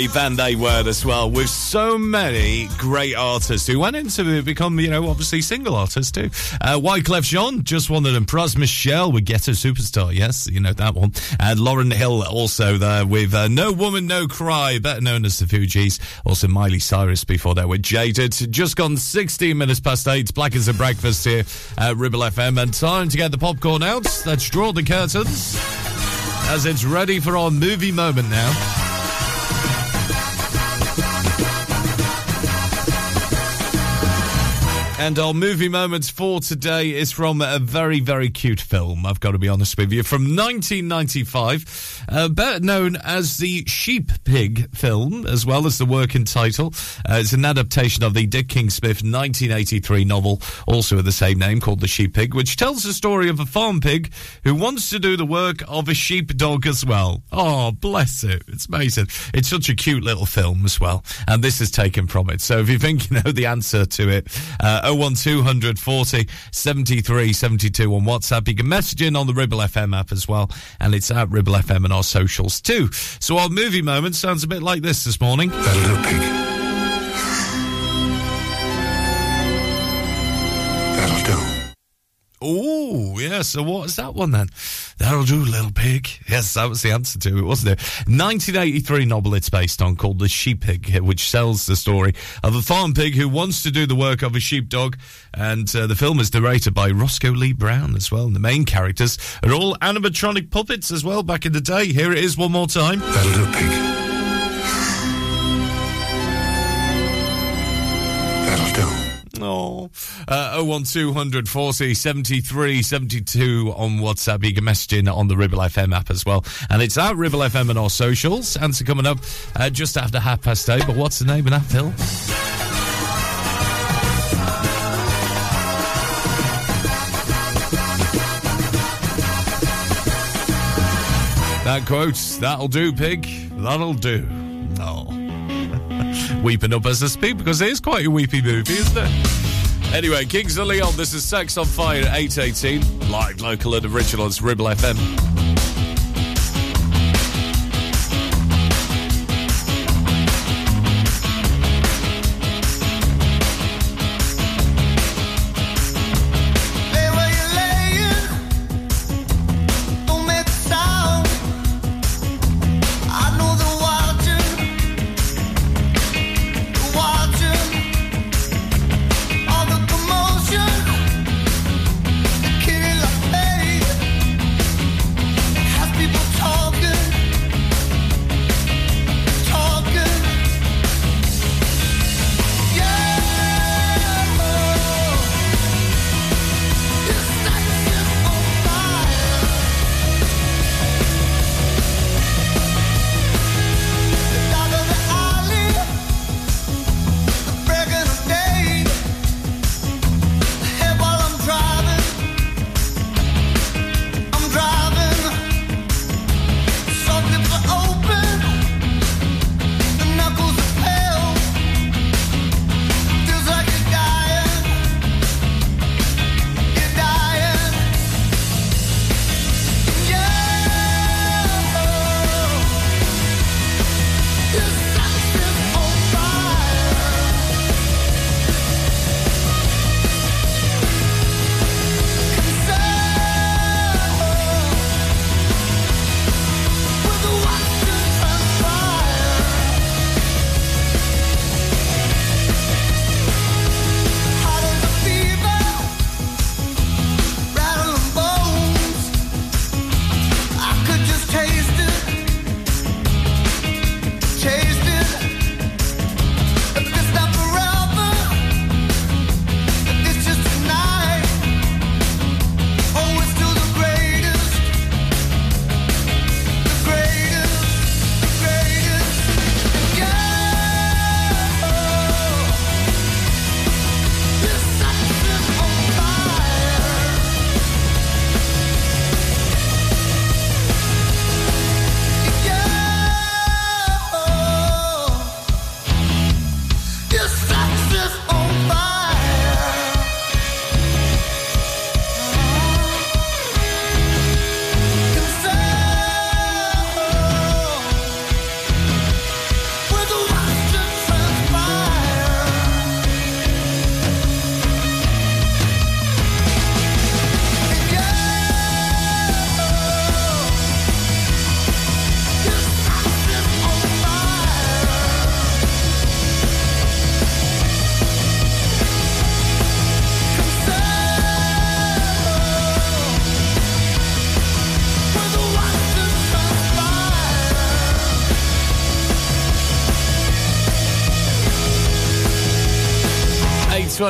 Speaker 25: great
Speaker 3: band they were as well, with so many great artists who went into become, you know, obviously single artists too. Uh, Wyclef Jean, just won the Impress Michelle with Ghetto Superstar, yes, you know that one. And Lauryn Hill also there with uh, No Woman, No Cry, better known as the Fugees. Also Miley Cyrus before that with Jaded. Just gone 16 minutes past eight. Black as a breakfast here at Ribble FM, and time to get the popcorn out. Let's draw the curtains as it's ready for our movie moment now. And our movie moments for today is from a very, very cute film, I've got to be honest with you, from 1995, uh, better known as the Sheep Pig film, as well as the working title. Uh, it's an adaptation of the Dick King Smith 1983 novel, also with the same name, called The Sheep Pig, which tells the story of a farm pig who wants to do the work of a sheepdog as well. Oh, bless it. It's amazing. It's such a cute little film as well. And this is taken from it. So if you think you know the answer to it, uh, 01200 40 73 72 on WhatsApp. You can message in on the Ribble FM app as well. And it's at Ribble FM and our socials too. So our movie moment sounds a bit like this this morning. Oh, yeah. So what is that one then? That'll do, little pig. Yes, that was the answer to it, wasn't it? 1983 novel it's based on called The Sheep Pig, which tells the story of a farm pig who wants to do the work of a sheepdog. And uh, the film is narrated by Roscoe Lee Browne as well. And the main characters are all animatronic puppets as well back in the day. Here it is one more time.
Speaker 26: That'll do, pig.
Speaker 3: Oh, uh, 01200 40 73 72 on WhatsApp. You can message in on the Ribble FM app as well. And it's at Ribble FM and our socials. Answer coming up uh, just after half past eight. But what's the name of that, Phil? That quote, that'll do, pig. That'll do. Oh. *laughs* Weeping up as I speak because it is quite a weepy movie, isn't it? Anyway, Kings of Leon, this is Sex on Fire at 818. Live, local, and original. It's Ribble FM.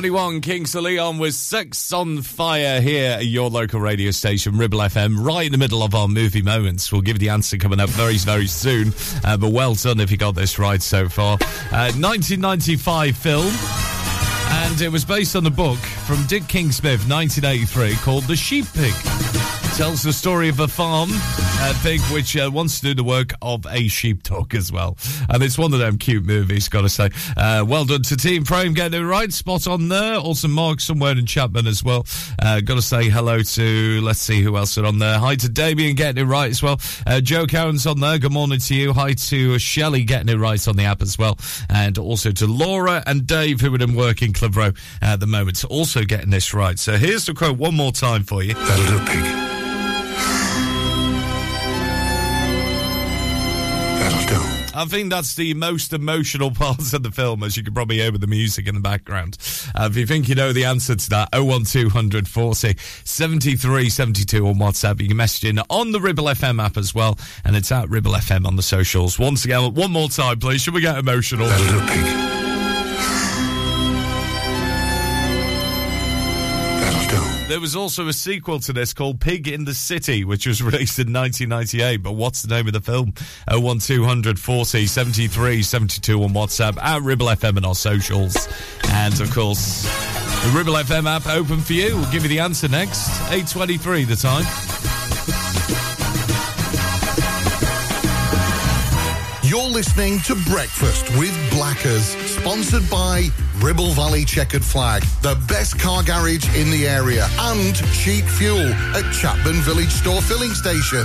Speaker 3: 821 Kings of Leon with Sex on Fire here at your local radio station, Ribble FM, right in the middle of our movie moments. We'll give the answer coming up very, very soon. Uh, but well done if you got this right so far. Uh, 1995 film. And it was based on a book from Dick King Smith, 1983, called The Sheep Pig. Tells the story of a farm pig which uh, wants to do the work of a sheepdog as well. And it's one of them cute movies, got to say. Uh, well done to Team Frame getting it right. Spot on there. Also, Mark somewhere in Chatburn as well. Uh, got to say hello to, let's see who else is on there. Hi to Damien getting it right as well. Uh, Joe Cowan's on there. Good morning to you. Hi to Shelley getting it right on the app as well. And also to Laura and Dave who are in work in at the moment. Also getting this right. So here's the quote one more time for you.
Speaker 26: That'll do, pig.
Speaker 3: I think that's the most emotional *laughs* part of the film, as you can probably hear with the music in the background. Uh, if you think you know the answer to that, 01200 40 73 72 on WhatsApp. You can message in on the Ribble FM app as well, and it's at Ribble FM on the socials. Once again, one more time, please. Should we get emotional? There was also a sequel to this called Pig in the City, which was *laughs* released in 1998. But what's the name of the film? 01200 40 73 72 on WhatsApp at Ribble FM and our socials. And of course, the Ribble FM app open for you. We'll give you the answer next. 8.23 the time.
Speaker 4: You're listening to Breakfast with Blackers, sponsored by Ribble Valley Checkered Flag, the best car garage in the area, and cheap fuel at Chatburn Village Store Filling Station.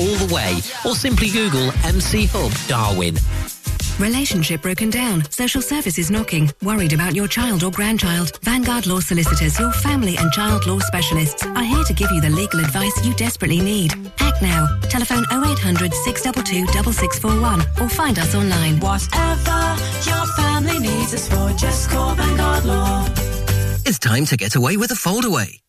Speaker 27: all the way, or simply Google MC Hub Darwin.
Speaker 28: Relationship broken down. Social services knocking. Worried about your child or grandchild. Vanguard Law Solicitors, your family and child law specialists, are here to give you the legal advice you desperately need. Act now. Telephone 0800 622 6641 or find us online.
Speaker 5: Whatever your family needs us for, just call Vanguard Law.
Speaker 27: It's time to get away with a foldaway.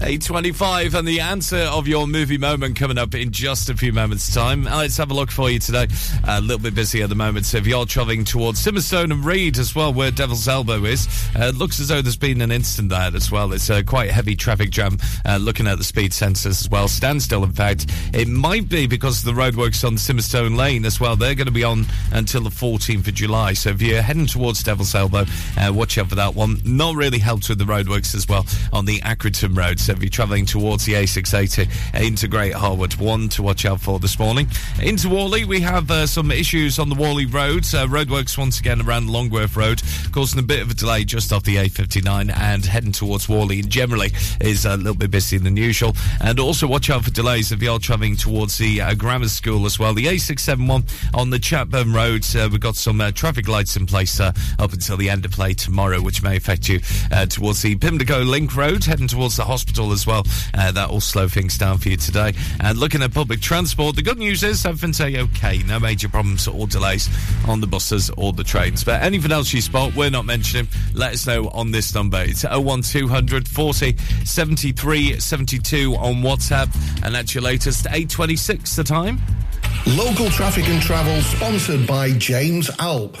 Speaker 3: 825 and the answer of your movie moment coming up in just a few moments time. Uh, let's have a look for you today. A little bit busy at the moment so if you're travelling towards Simonstone and Read as well where Devil's Elbow is uh, it looks as though there's been an incident there as well. It's a quite heavy traffic jam uh, looking at the speed sensors as well. Standstill in fact. It might be because of the roadworks on Simonstone Lane as well. They're going to be on until the 14th of July. So if you're heading towards Devil's Elbow uh, watch out for that one. Not really helped with the roadworks as well on the Accrington Road so if you're travelling towards the A680 into Great Harwood, one to watch out for this morning. Into Whalley, we have uh, some issues on the Whalley Road. Uh, roadworks once again around Longworth Road, causing a bit of a delay just off the A59 and heading towards Whalley. Generally is a little bit busier than usual. And also watch out for delays if you're travelling towards the uh, grammar school as well. The A671 on the Chatburn Road, uh, we've got some uh, traffic lights in place uh, up until the end of play tomorrow, which may affect you towards the Pimlico Link Road, heading towards the hospital capital as well. Uh, that will slow things down for you today. And looking at public transport, the good news is everything's okay. No major problems or delays on the buses or the trains. But anything else you spot, we're not mentioning, let us know on this number. It's 01200 40 73 72 on WhatsApp. And that's your latest 826 the time.
Speaker 13: Local traffic and travel sponsored by James Alp.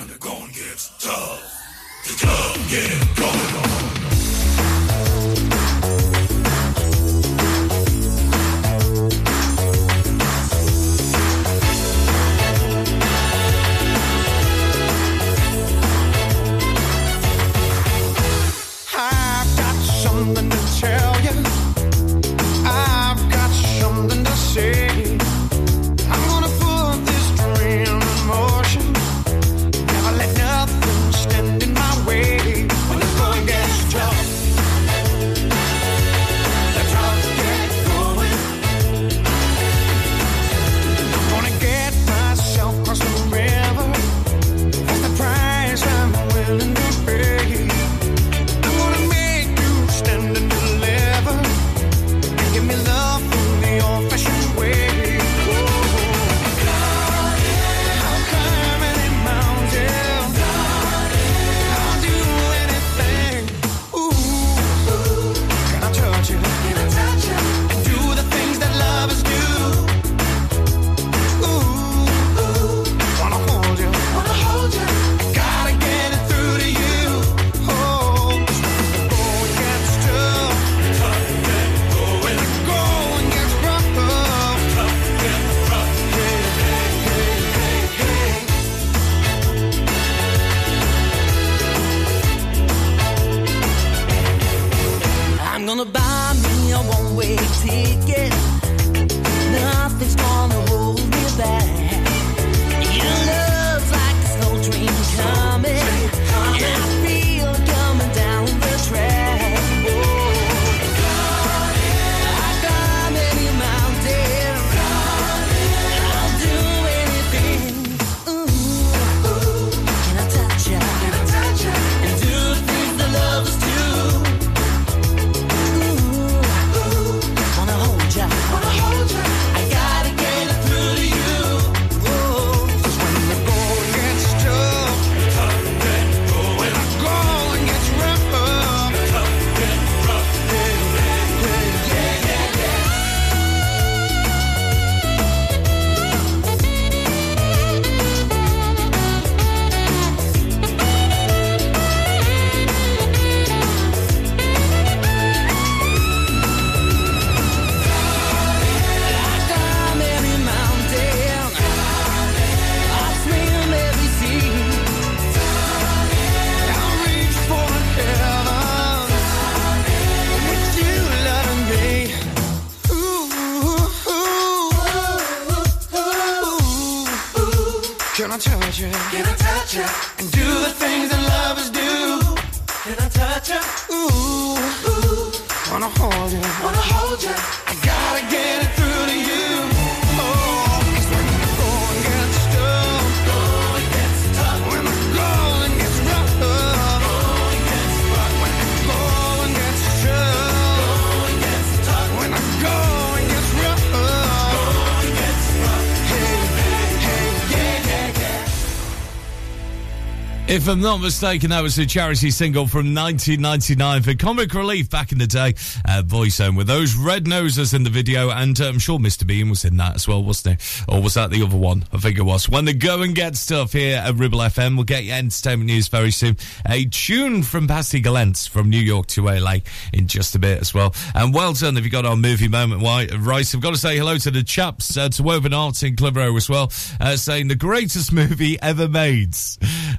Speaker 3: If I'm not mistaken, that was a charity single from 1999 for Comic Relief back in the day. Uh, Boyzone with those red noses in the video, and uh, I'm sure Mr. Bean was in that as well, wasn't he? Or was that the other one? I think it was. When the go and get stuff here at Ribble FM, we'll get you entertainment news very soon. A tune from Patsy Gallant from New York to LA in just a bit as well. And well done if you got our movie moment right. I've got to say hello to the chaps, uh, to Woven Arts in Clitheroe as well, uh, saying the greatest movie ever made.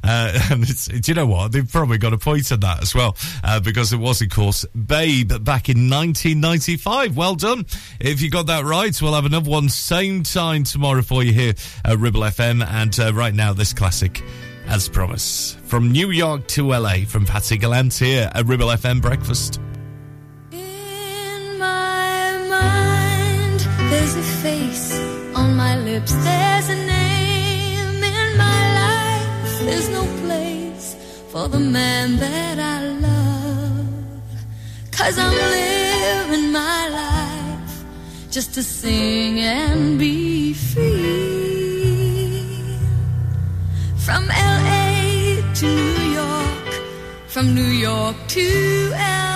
Speaker 3: Uh, *laughs* do you know what? They've probably got a point on that as well, uh, because it was, of course, Babe back in 1995. Well done. If you got that right, we'll have another one same time tomorrow for you here at Ribble FM. And uh, right now, this classic, as promised, from New York to LA, from Patsy Gallant here at Ribble FM Breakfast.
Speaker 1: In my mind, there's a face on my lips, there's a name in my. There's no place for the man that I love. Cause I'm living my life just to sing and be free. From LA to New York, from New York to LA.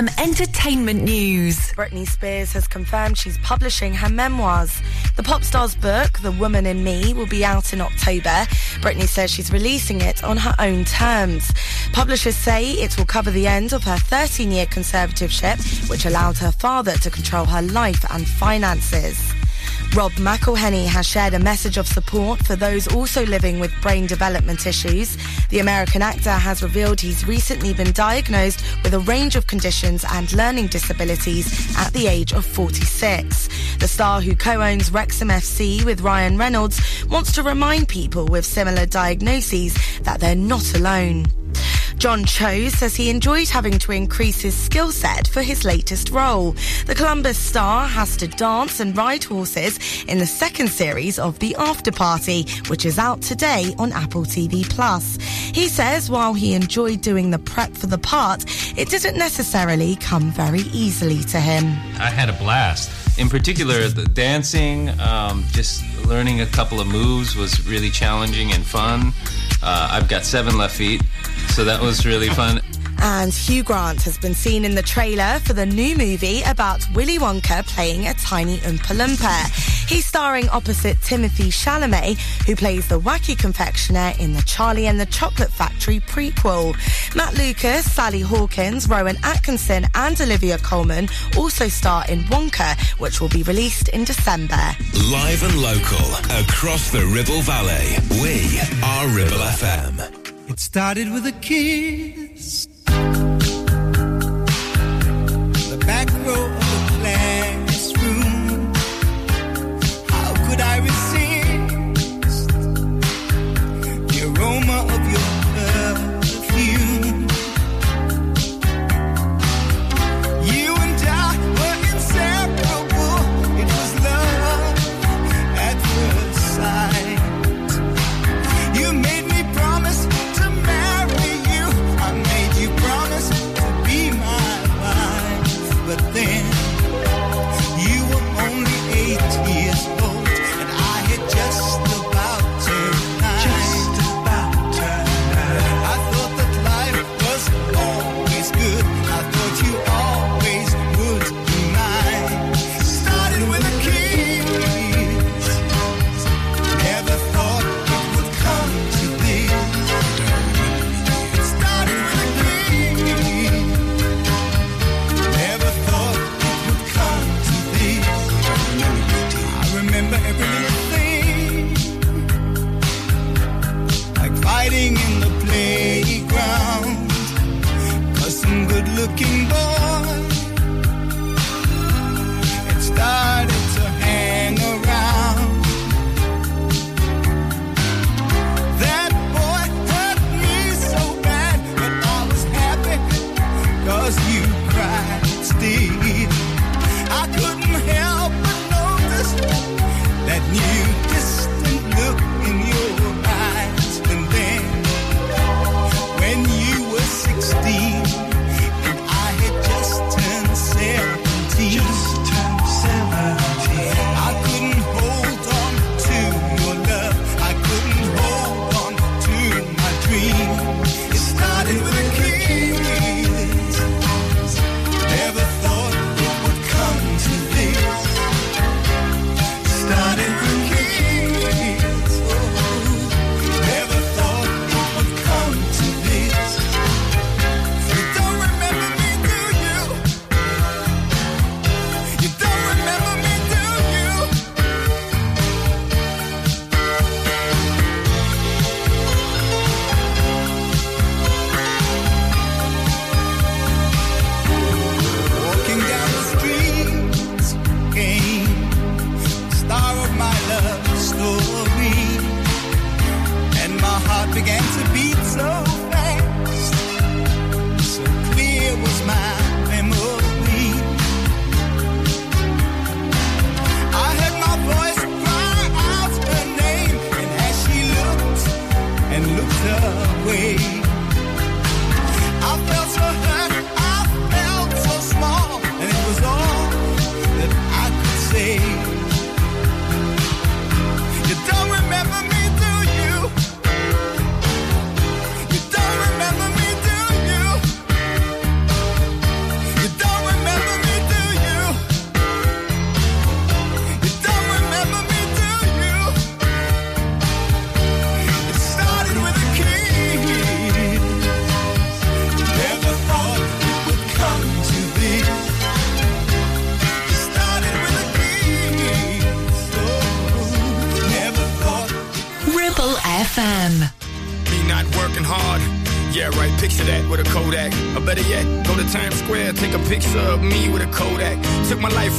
Speaker 28: FM Entertainment News.
Speaker 22: Britney Spears has confirmed she's publishing her memoirs. The pop star's book, The Woman in Me, will be out in October. Britney says she's releasing it on her own terms. Publishers say it will cover the end of her 13 year conservatorship, which allowed her father to control her life and finances. Rob McElhenney has shared a message of support for those also living with brain development issues. The American actor has revealed he's recently been diagnosed with a range of conditions and learning disabilities at the age of 46. The star who co-owns Wrexham FC with Ryan Reynolds wants to remind people with similar diagnoses that they're not alone. John Cho says he enjoyed having to increase his skill set for his latest role. The Columbus star has to dance and ride horses in the second series of The After Party, which is out today on Apple TV Plus. He says while he enjoyed doing the prep for the part, it didn't necessarily come very easily to him.
Speaker 29: I had a blast. In particular, the dancing, um, just learning a couple of moves was really challenging and fun. Uh, I've got seven left feet, so that was really fun. *laughs*
Speaker 22: And Hugh Grant has been seen in the trailer for the new movie about Willy Wonka playing a tiny Oompa Loompa. He's starring opposite Timothée Chalamet, who plays the wacky confectioner in the Charlie and the Chocolate Factory prequel. Matt Lucas, Sally Hawkins, Rowan Atkinson, and Olivia Colman also star in Wonka, which will be released in December.
Speaker 24: Live and local across the Ribble Valley. We are Ribble FM.
Speaker 25: It started with a kiss.
Speaker 30: back road.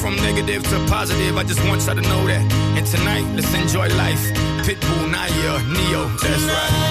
Speaker 30: From negative to positive, I just want y'all to know that. And tonight, let's enjoy life. Pitbull, Nayer, Ne-Yo, that's right.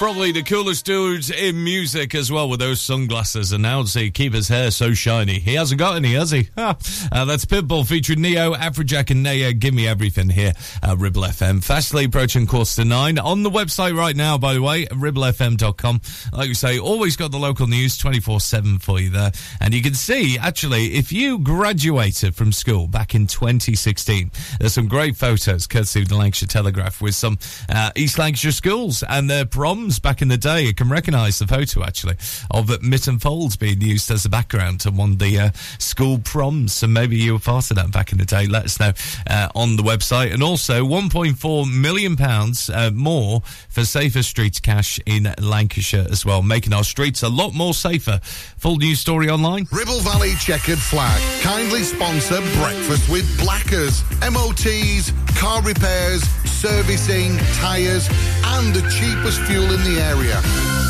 Speaker 3: Probably the coolest dudes in music as well with those sunglasses and now see keep his hair so shiny. He hasn't got any, has he? *laughs* Uh, that's Pitbull featuring Ne-Yo, Afrojack and Nayer. Give me everything here at Ribble FM. Fastly approaching course to nine. On the website right now, by the way, ribblefm.com. Like we say, always got the local news 24-7 for you there. And you can see, actually, if you graduated from school back in 2016, there's some great photos courtesy of the Lancashire Telegraph with some uh, East Lancashire schools and their proms back in the day. You can recognise the photo actually of Mytton Folds being used as a background to one of the uh, school proms. So maybe you were part of that back in the day. Let us know uh, on the website. And also 1.4 million pounds uh, more for safer streets cash in Lancashire as well, making our streets a lot more safer. Full news story online.
Speaker 4: Ribble Valley Checkered Flag kindly sponsor Breakfast with Blackers, MOTs, car repairs, servicing, tyres, and the cheapest fuel in the area.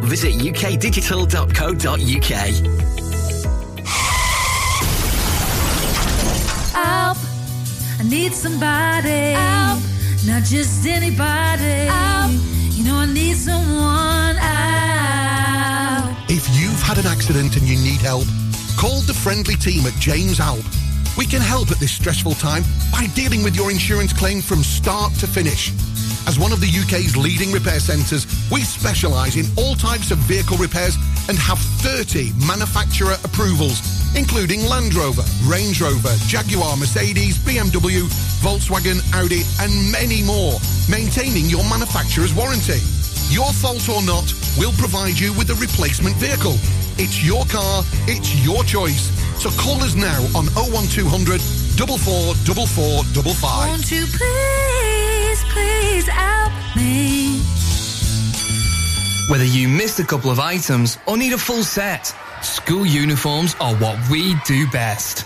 Speaker 19: Visit ukdigital.co.uk.
Speaker 28: Help! I need somebody. Help! Not just anybody. Help! You know I need someone. Help!
Speaker 4: If you've had an accident and you need help, call the friendly team at James Alpe. We can help at this stressful time by dealing with your insurance claim from start to finish. As one of the UK's leading repair centres, we specialise in all types of vehicle repairs and have 30 manufacturer approvals, including Land Rover, Range Rover, Jaguar, Mercedes, BMW, Volkswagen, Audi, and many more, maintaining your manufacturer's warranty. Your fault or not, we'll provide you with a replacement vehicle. It's your car, it's your choice. So call us now on 01200 444455.
Speaker 28: Won't you please, please help me?
Speaker 9: Whether you missed a couple of items or need a full set, school uniforms are what we do best.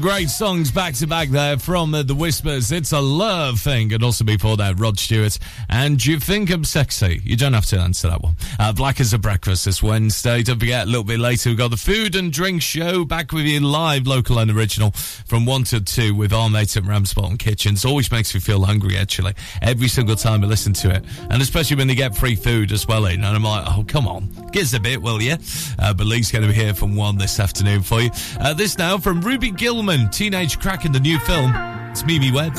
Speaker 3: great songs back to back there from uh, The Whispers. It's a love thing. And also before that, Rod Stewart. And you think I'm sexy? You don't have to answer that one. Uh, Black as a Breakfast this Wednesday. Don't forget, a little bit later, we've got the Food and Drink Show back with you live, local and original from 1 to 2 with our mates at Ramsbottom Kitchens. Always makes me feel hungry, actually, every single time I listen to it. And especially when they get free food as well in. And I'm like, oh, come on. Give us a bit, will you? Uh, but Lee's going to be here from one this afternoon for you. Uh, this now from Ruby Gillman, teenage crack in the new film. It's Mimi Webb.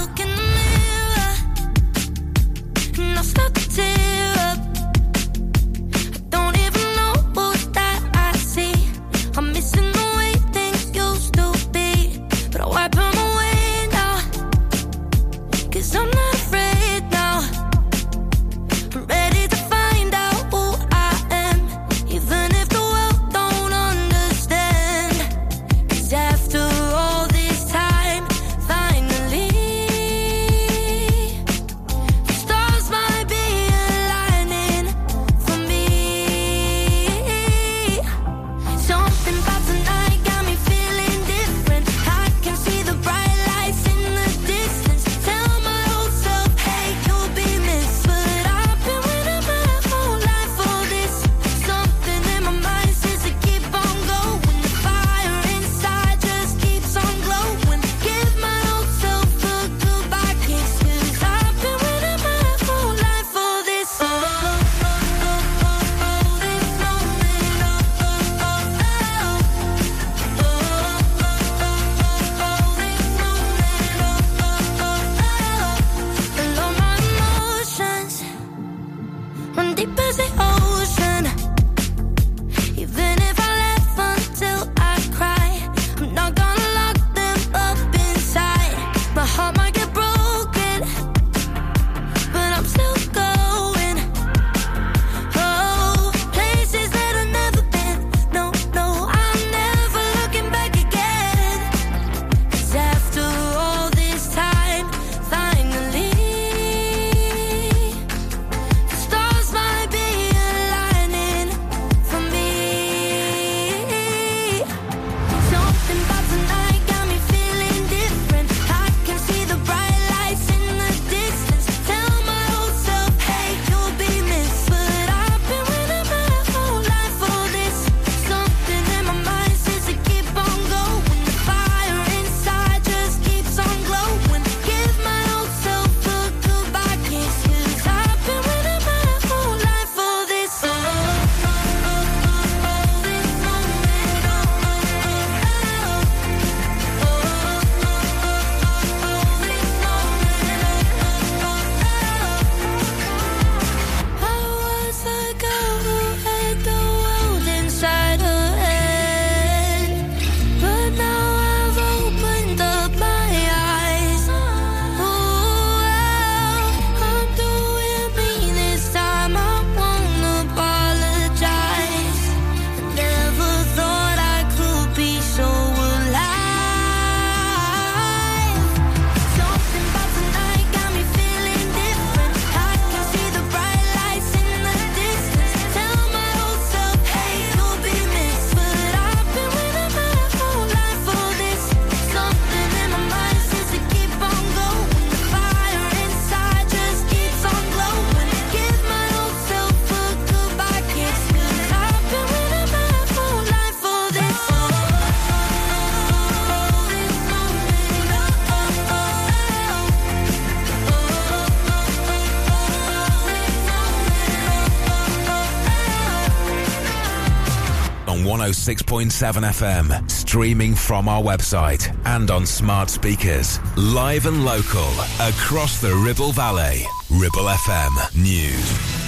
Speaker 2: 106.7 FM, streaming from our website and on smart speakers. Live and local, across the Ribble Valley. Ribble FM News.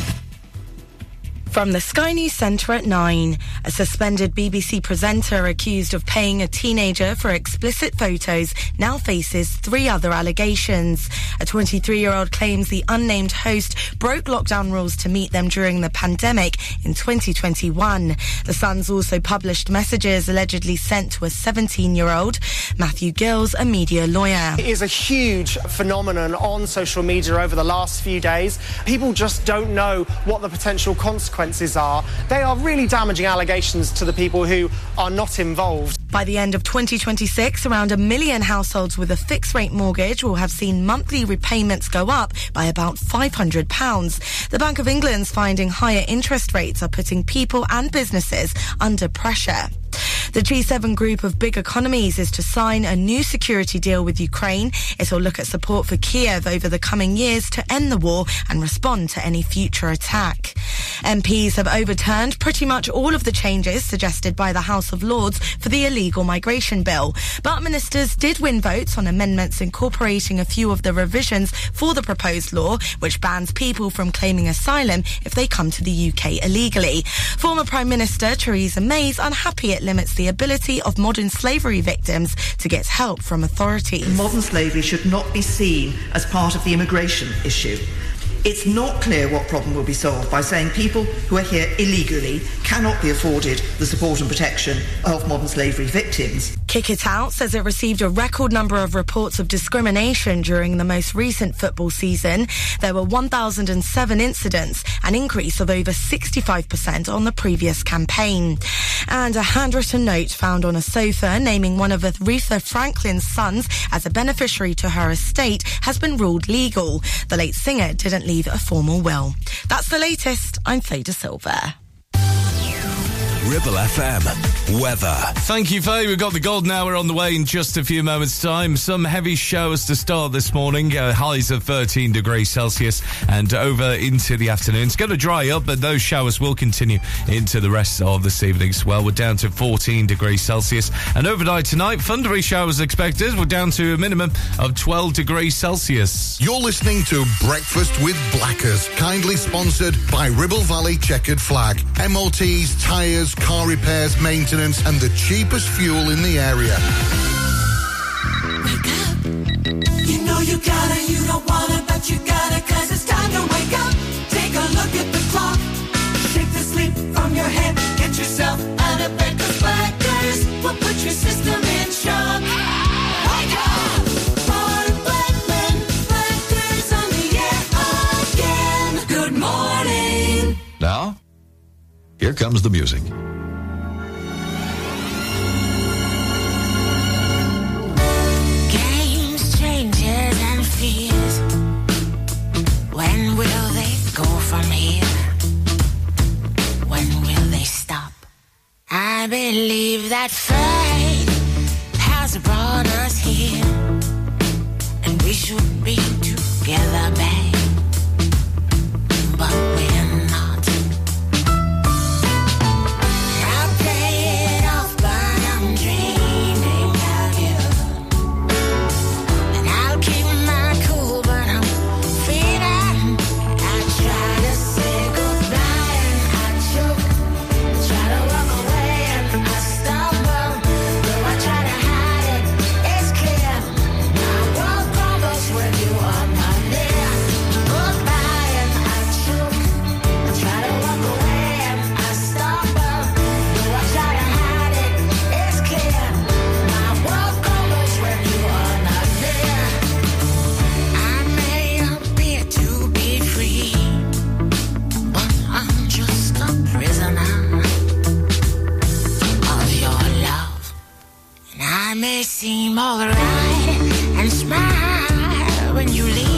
Speaker 22: From the Sky News Centre at 9, a suspended BBC presenter accused of paying a teenager for explicit photos now faces three other allegations. A 23 year old claims the unnamed host broke lockdown rules to meet them during the pandemic in 2021. The Sun's also published messages allegedly sent to a 17 year old. Matthew Gills, a media lawyer.
Speaker 31: It is a huge phenomenon on social media over the last few days. People just don't know what the potential consequences are. They are really damaging allegations to the people who are not involved.
Speaker 22: By the end of 2026, around a million households with a fixed rate mortgage will have seen monthly repayments go up by about £500. The Bank of England's finding higher interest rates are putting people and businesses under pressure. The G7 group of big economies is to sign a new security deal with Ukraine. It'll look at support for Kiev over the coming years to end the war and respond to any future attack. MPs have overturned pretty much all of the changes suggested by the House of Lords for the illegal migration bill. But ministers did win votes on amendments incorporating a few of the revisions for the proposed law, which bans people from claiming asylum if they come to the UK illegally. Former Prime Minister Theresa May is unhappy it limits the ability of modern slavery victims to get help from authorities.
Speaker 32: Modern slavery should not be seen as part of the immigration issue. It's not clear what problem will be solved by saying people who are here illegally cannot be afforded the support and protection of modern slavery victims.
Speaker 22: Kick It Out says it received a record number of reports of discrimination during the most recent football season. There were 1,007 incidents, an increase of over 65% on the previous campaign. And a handwritten note found on a sofa naming one of Aretha Franklin's sons as a beneficiary to her estate has been ruled legal. The late singer didn't leave a formal will. That's the latest. I'm Faye De Silva.
Speaker 2: Ribble FM. Weather.
Speaker 3: Thank you, Faye. We've got the golden hour on the way in just a few moments' time. Some heavy showers to start this morning. Uh, highs of 13 degrees Celsius and over into the afternoon. It's going to dry up, but those showers will continue into the rest of this evening as well. We're down to 14 degrees Celsius. And overnight tonight, thundery showers expected. We're down to a minimum of 12 degrees Celsius.
Speaker 4: You're listening to Breakfast with Blackers, kindly sponsored by Ribble Valley Checkered Flag. MOTs, tyres, car repairs, maintenance, and the cheapest fuel in the area. Wake up.
Speaker 5: You know you gotta, you don't wanna, but you gotta, cause it's time to wake up. Take a look at the clock. Shake the sleep from your head. Get yourself out of bed, cause Blackers will put your system in shock.
Speaker 33: Here comes the music.
Speaker 34: Games, changes, and fears. When will they go from here? When will they stop? I believe that fate has brought us here, and we should be together, babe. Seem alright and smile when you leave,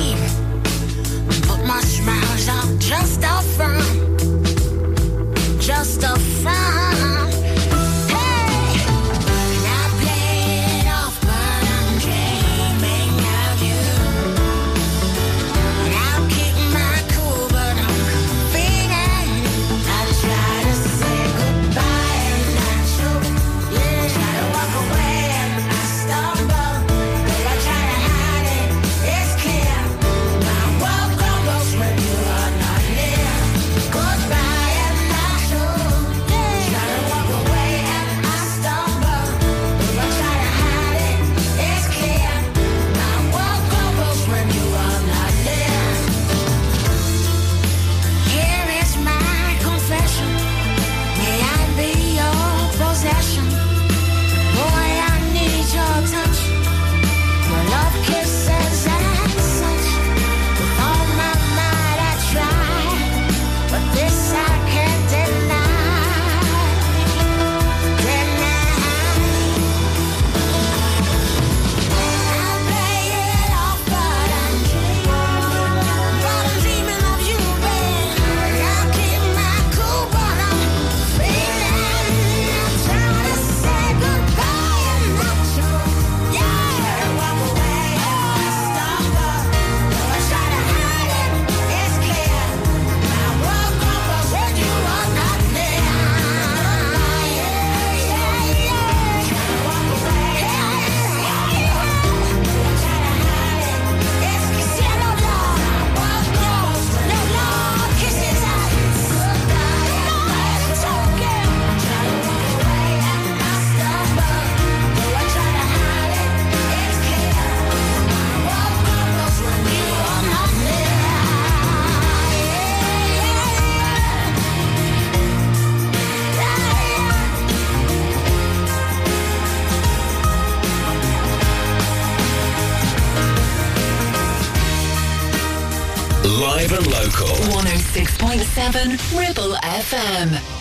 Speaker 35: 106.7 Ribble FM.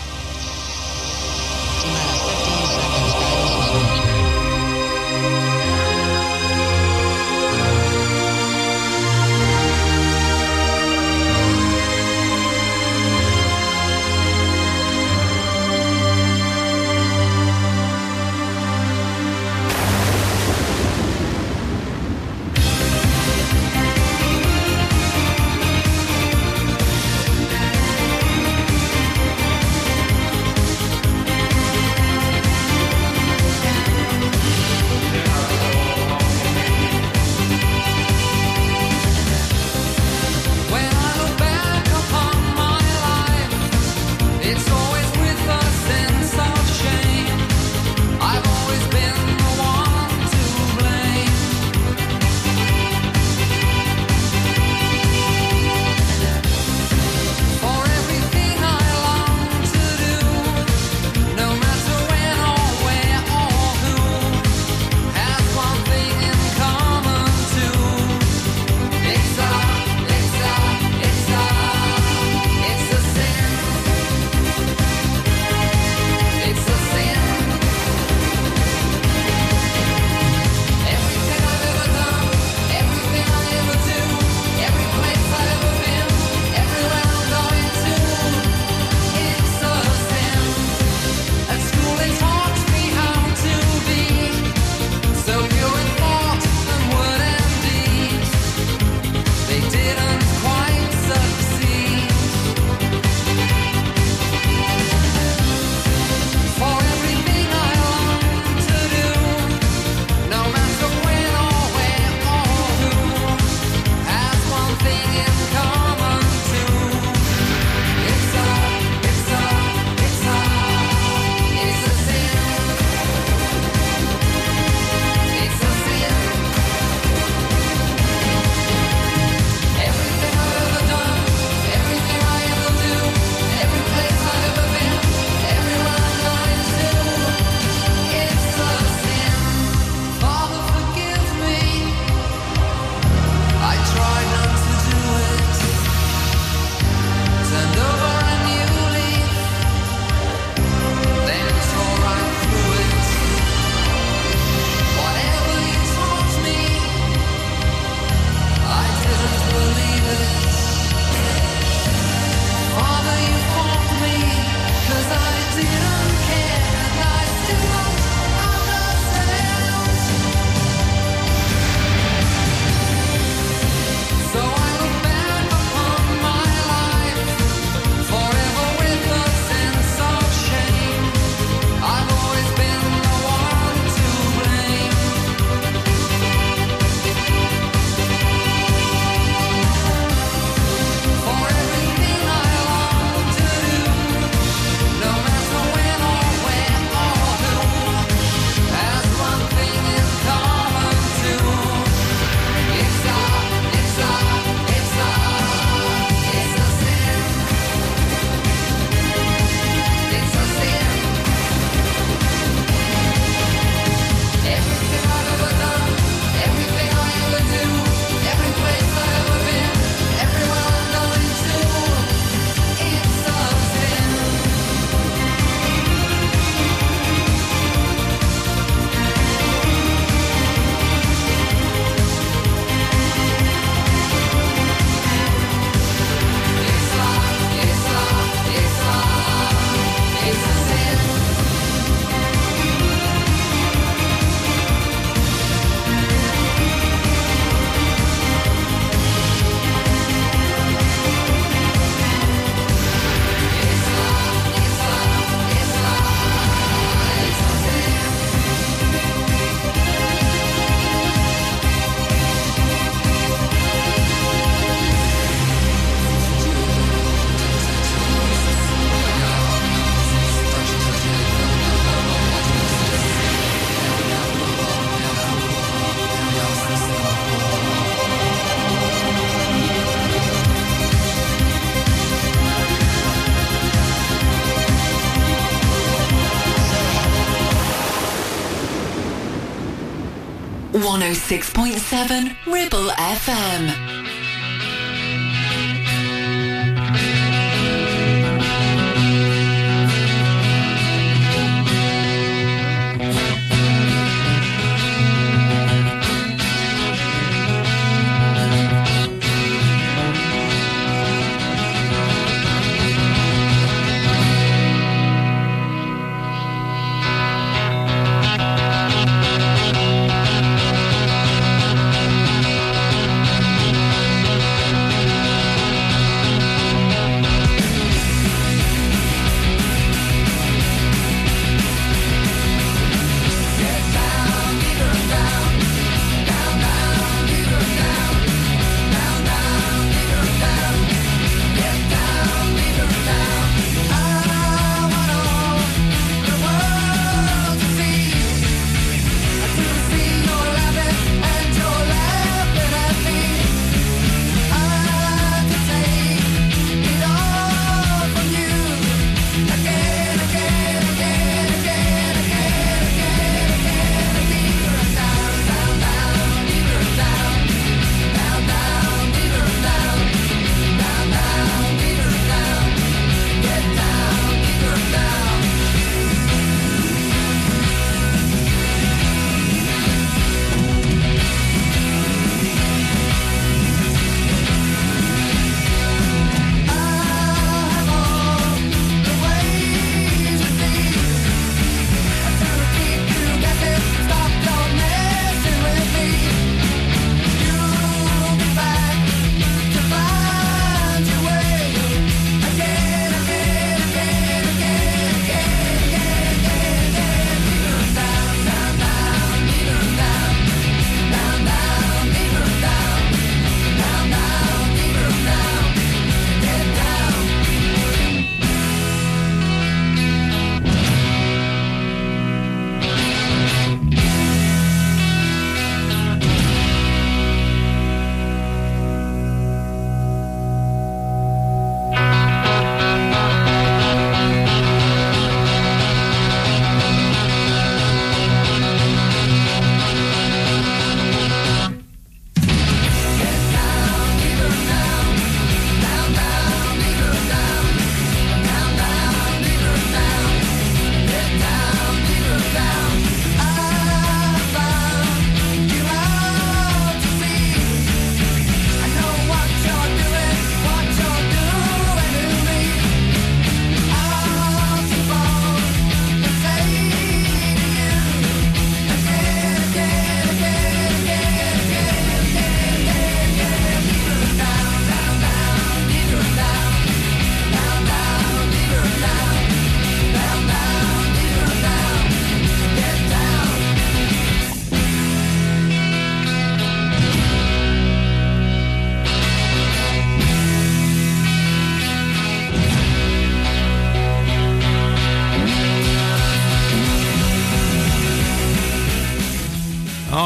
Speaker 35: 106.7 Ribble FM.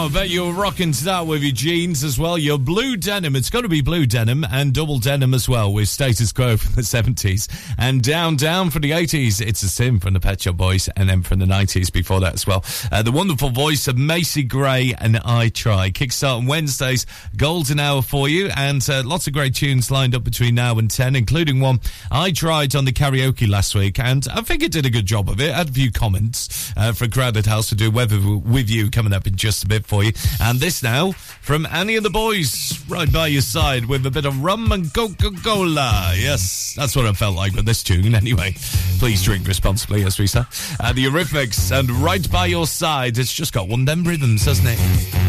Speaker 25: I bet you're rocking to that with your jeans as well. Your blue denim. It's got to be blue denim and double denim as well with status quo from the 70s. And down, down from the 80s. It's a Sin from the Pet Shop Boys and then from the 90s before that as well. Uh, the wonderful voice of Macy Gray and I Try. Kickstart on Wednesdays, golden hour for you. And uh, lots of great tunes lined up between now and 10, including one I tried on the karaoke last week. And I think it did a good job of it. I had a few comments uh, for Crowded House to do Weather with You coming up in just a bit for you. And this now from Annie and the Boys, right by your side with a bit of rum and Coca Cola. Yes, that's what I felt like with this tune. Anyway, please drink responsibly, as we say. Uh, the Eurythmics and right by your side. It's just got one them rhythms, hasn't it?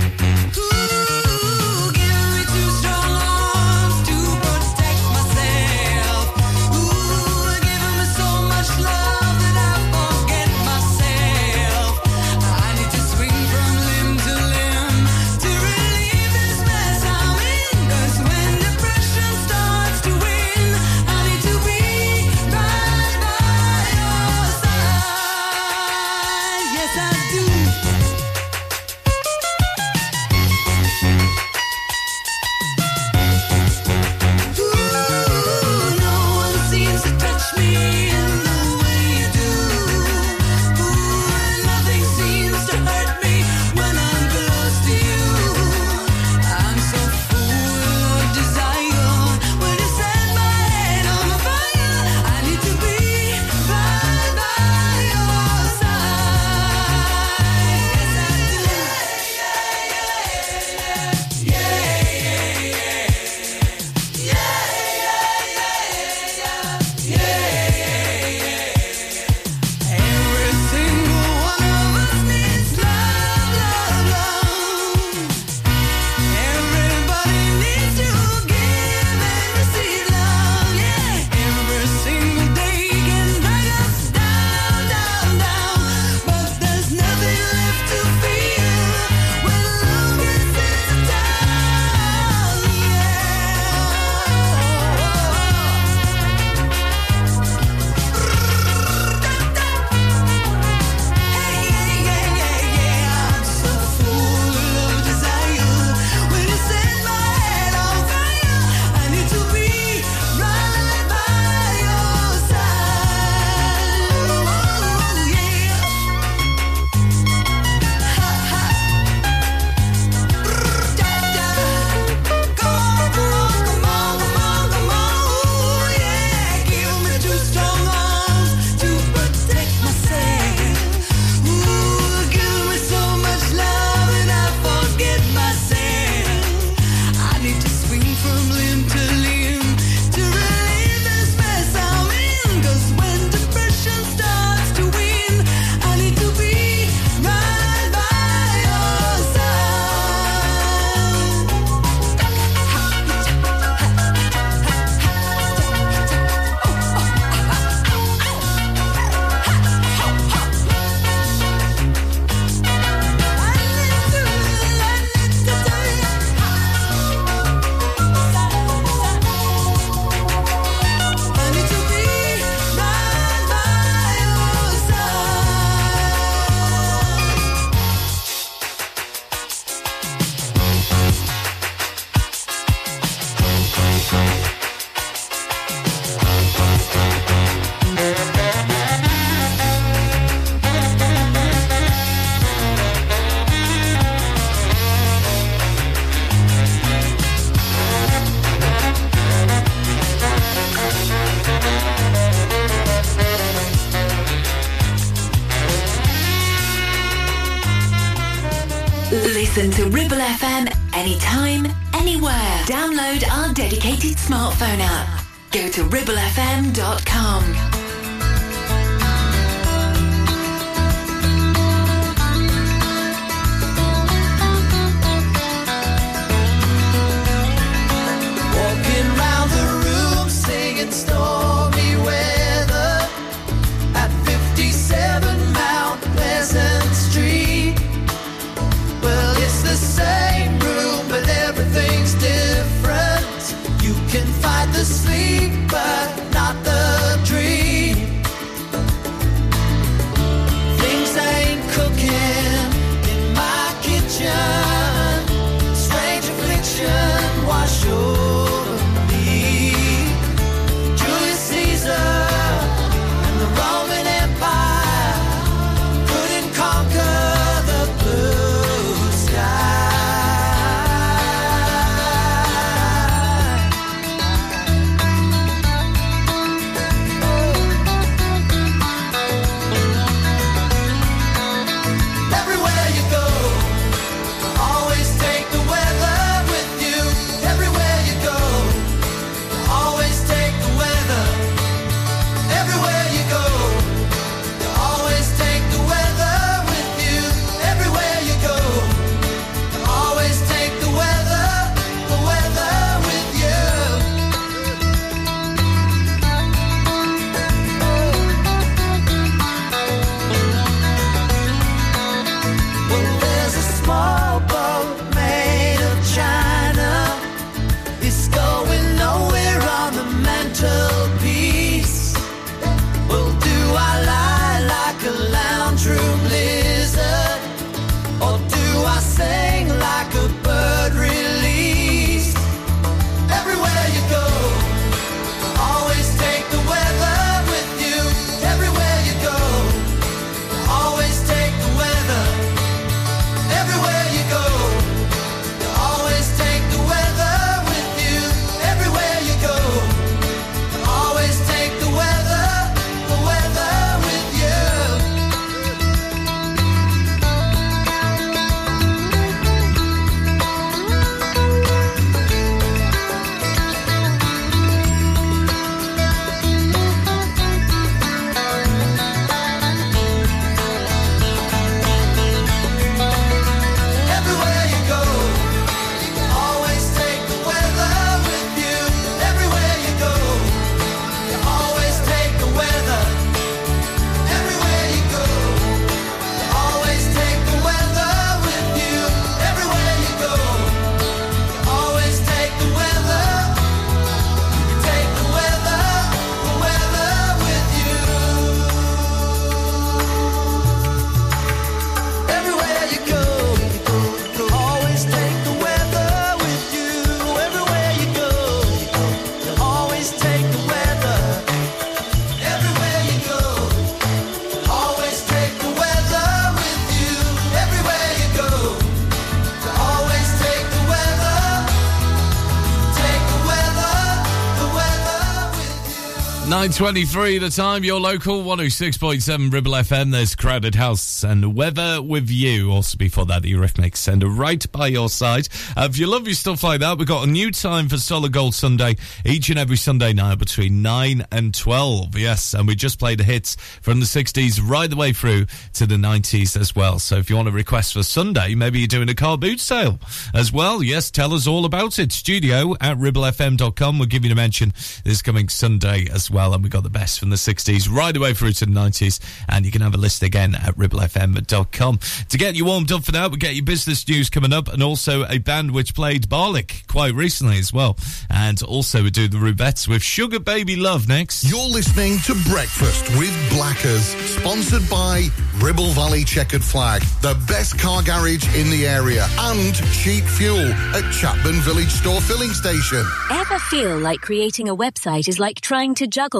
Speaker 3: 9.23 the time, your local 106.7 Ribble FM. There's Crowded House and Weather with You. Also before that, the Eurythmics send right by your side. Uh, if you love your stuff like that, we've got a new time for Solid Gold Sunday each and every Sunday now between 9 and 12. Yes, and we just played the hits from the 60s right the way through to the 90s as well. So if you want a request for Sunday, maybe you're doing a car boot sale as well. Yes, tell us all about it. Studio at ribblefm.com. We'll give you a mention this coming Sunday as well. And we got the best from the 60s right away through to the 90s. And you can have a list again at ribblefm.com. To get you warmed up for that, we get your business news coming up and also a band which played Barlick quite recently as well. And also we do the Rubettes with Sugar Baby Love next.
Speaker 4: You're listening to Breakfast with Blackers, sponsored by Ribble Valley Checkered Flag, the best car garage in the area, and cheap fuel at Chatburn Village Store Filling Station.
Speaker 11: Ever feel like creating a website is like trying to juggle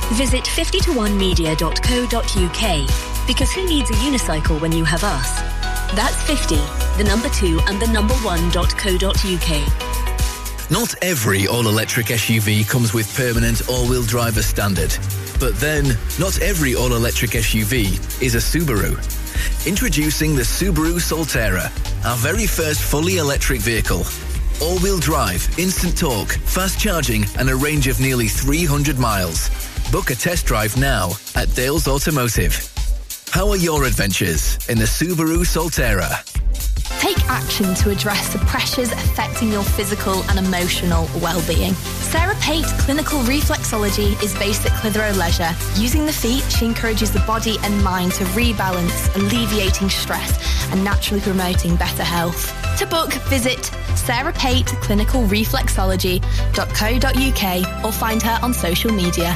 Speaker 11: Visit 50to1media.co.uk because who needs a unicycle when you have us? That's 50, the number 2 and the number 1.co.uk.
Speaker 19: Not every all-electric SUV comes with permanent all-wheel drive as standard. But then, not every all-electric SUV is a Subaru. Introducing the Subaru Solterra, our very first fully electric vehicle. All-wheel drive, instant torque, fast charging, and a range of nearly 300 miles. Book a test drive now at Dales Automotive. How are your adventures in the Subaru Solterra.
Speaker 36: Take action to address the pressures affecting your physical and emotional well-being. Sarah Pate Clinical Reflexology is based at Clitheroe Leisure. Using the feet, she encourages the body and mind to rebalance, alleviating stress and naturally promoting better health. To book, visit Sarah Pate Clinical Reflexology.co.uk or find her on social media.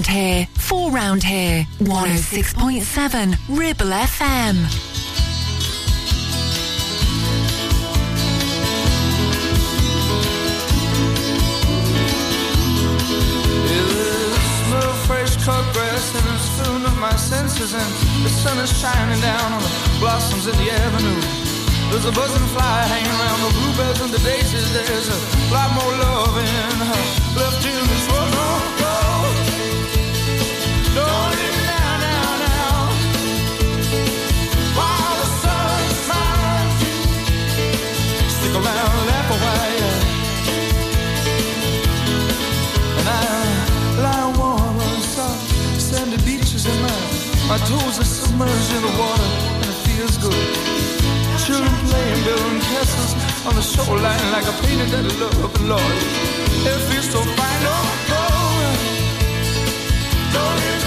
Speaker 28: round here, for round here, 106.7 Ribble FM.
Speaker 25: Cut grass and a spoon of my senses and the sun is shining down on the blossoms in the avenue. There's a buzzing fly hanging around the bluebells and the daisies. There's a lot more love in her left in this world. My, toes are submerged in the water and it feels good. Children playing, building castles on the shoreline like a painted that I love and Lord. It feels so fine, oh, oh. don't go. Don't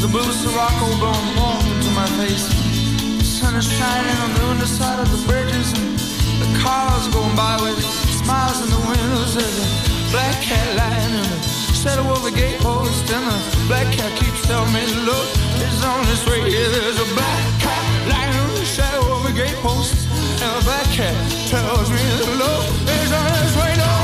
Speaker 25: there's a blue Sirocco blowing warm into my face. The sun is shining on the underside of the bridges and the cars going by with smiles in the windows. There's a black cat lying in the shadow of the gatepost and the black cat keeps telling me, look, it's on this way. There's a black cat lying in the shadow of the gatepost and the black cat tells me, look, it's on this way. No,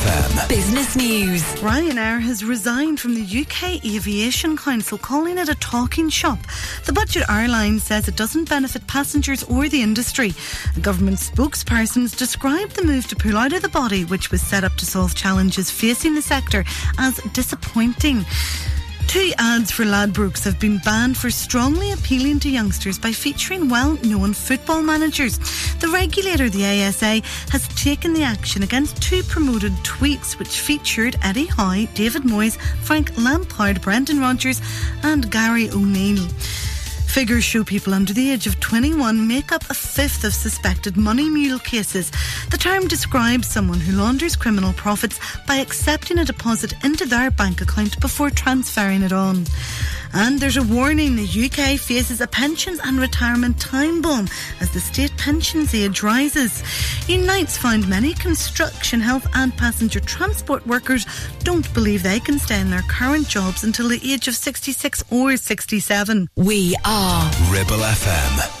Speaker 24: FM.
Speaker 37: Business news. Ryanair has resigned from the UK Aviation Council, calling it a talking shop. The budget airline says it doesn't benefit passengers or the industry. A government spokesperson described the move to pull out of the body, which was set up to solve challenges facing the sector, as disappointing. Two ads for Ladbrokes have been banned for strongly appealing to youngsters by featuring well known football managers. The regulator, the ASA, has taken the action against two promoted tweets which featured Eddie Howe, David Moyes, Frank Lampard, Brendan Rodgers, and Gary O'Neill. Figures show people under the age of 21 make up a fifth of suspected money mule cases. The term describes someone who launders criminal profits by accepting a deposit into their bank account before transferring it on. And there's a warning the UK faces a pensions and retirement time bomb as the state pensions age rises. Unites find many construction, health, and passenger transport workers don't believe they can stay in their current jobs until the age of 66 or 67.
Speaker 13: We are
Speaker 2: Ribble FM.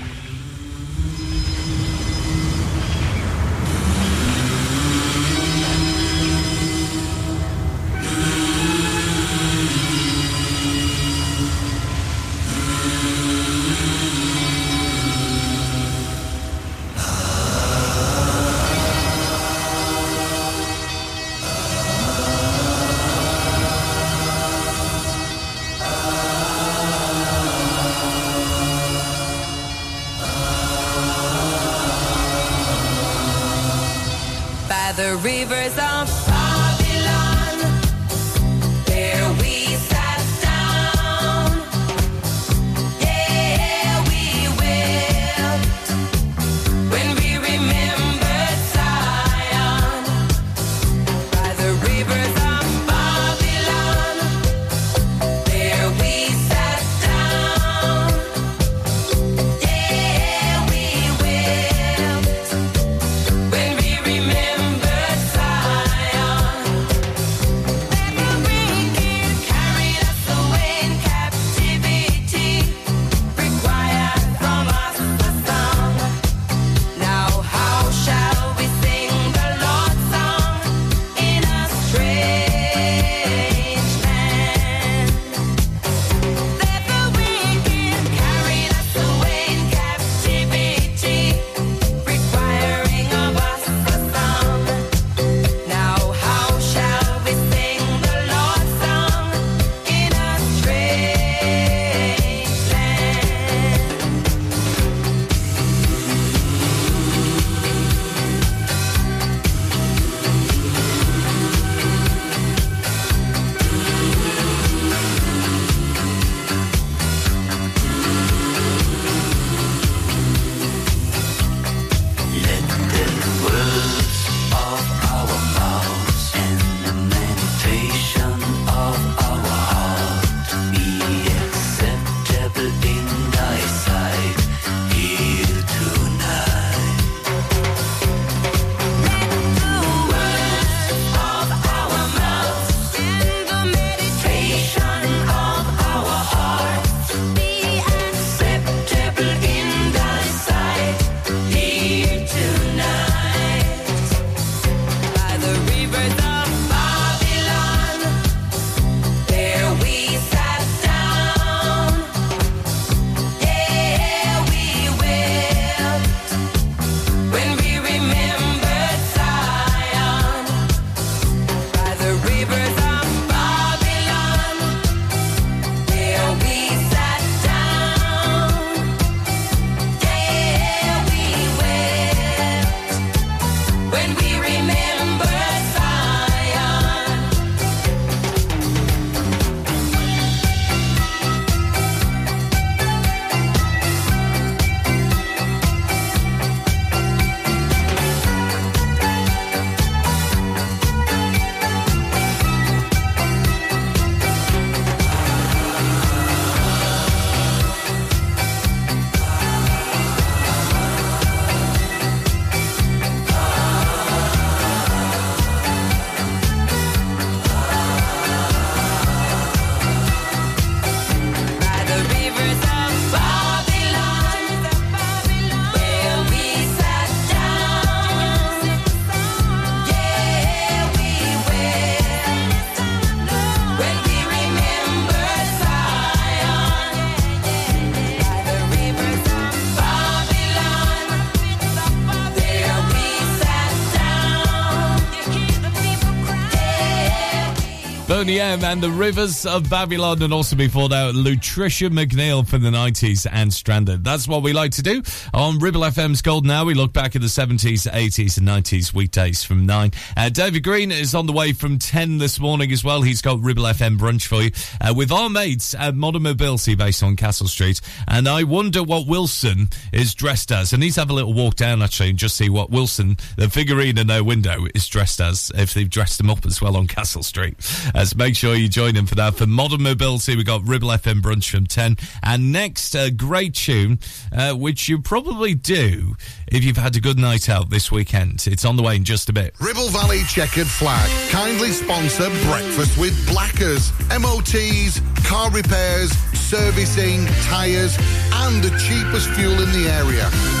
Speaker 3: Boney M and the Rivers of Babylon, and also before that, Lutricia McNeal from the 90s and Stranded. That's what we like to do on Ribble FM's Golden Hour. We look back at the 70s, 80s, and 90s weekdays from 9. Uh, David Green is on the way from 10 this morning as well. He's got Ribble FM brunch for you uh, with our mates at Modern Mobility based on Castle Street. And I wonder what Wilson is dressed as. Need to have a little walk down actually and just see what Wilson, the figurine in their window, is dressed as, if they've dressed him up as well on Castle Street. Uh, make sure you join in for that. For Modern Mobility, we got Ribble FM brunch from 10. And next, a great tune, uh, which you probably do if you've had a good night out this weekend. It's on the way in just a bit.
Speaker 4: Ribble Valley Checkered Flag kindly sponsor Breakfast with Blackers. MOTs, car repairs, servicing, tyres, and the cheapest fuel in the area.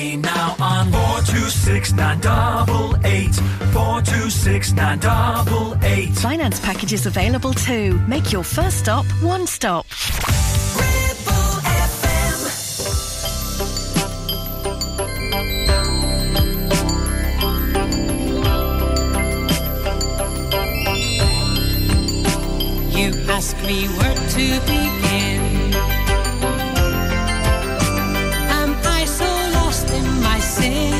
Speaker 38: Burnley now on 426 426
Speaker 39: Finance packages available too. Make your first stop one stop.
Speaker 40: You ask me where to begin. My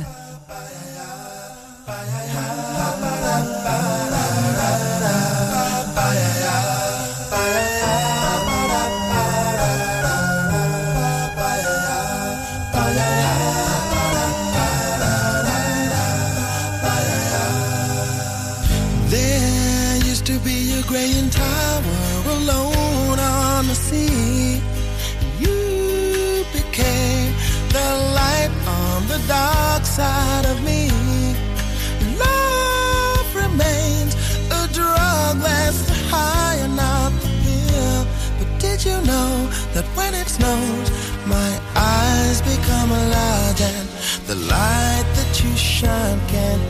Speaker 25: again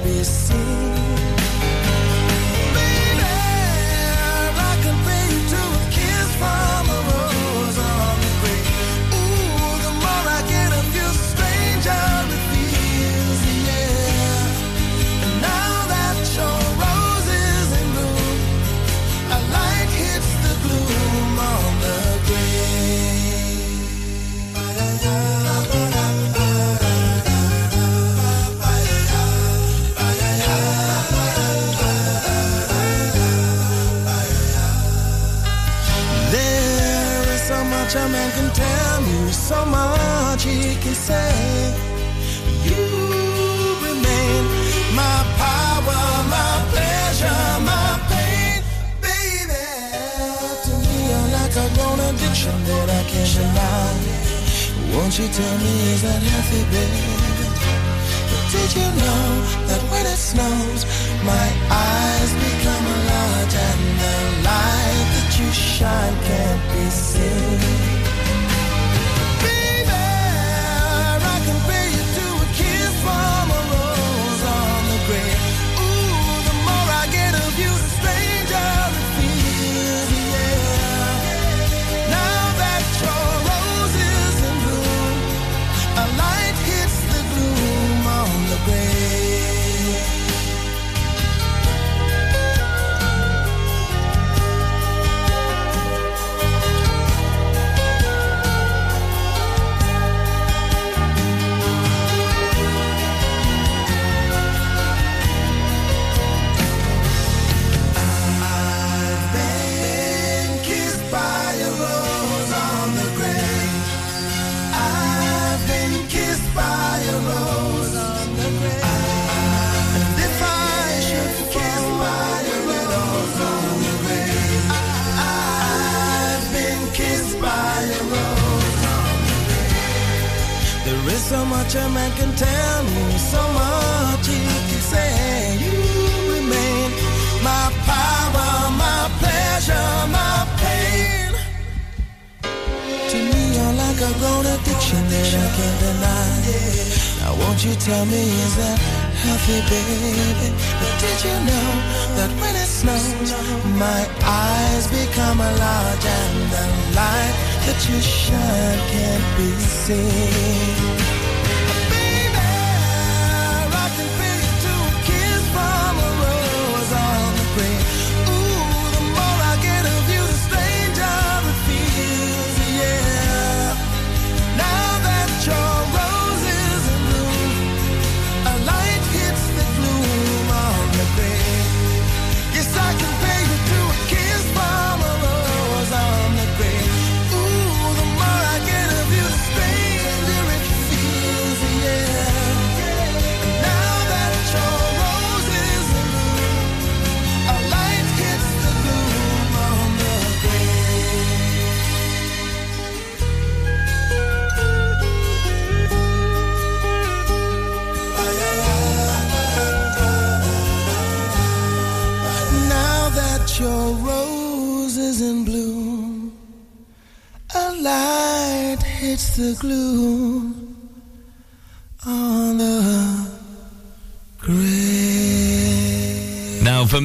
Speaker 25: the glue.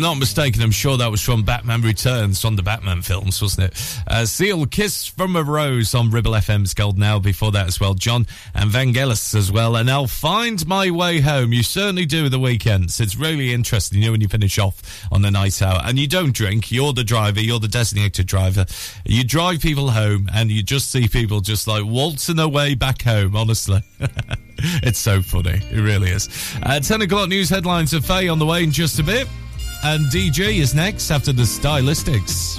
Speaker 25: Not
Speaker 40: mistaken, I'm sure that was from Batman Returns, from the Batman films, wasn't it? Uh, Seal, Kiss from a Rose on Ribble FM's Gold Now. Before that as well, Jon and Vangelis as well. And I'll find my way home. You certainly do the weekends. It's really interesting, you know, when you finish off on the night out and you don't drink, you're the driver, you're the designated driver. You drive people home and you just see people just like waltzing their way back home, honestly. *laughs* it's so funny. It really is. Uh, 10 o'clock news headlines of Faye on the way in just a bit. And DJ is next after the Stylistics.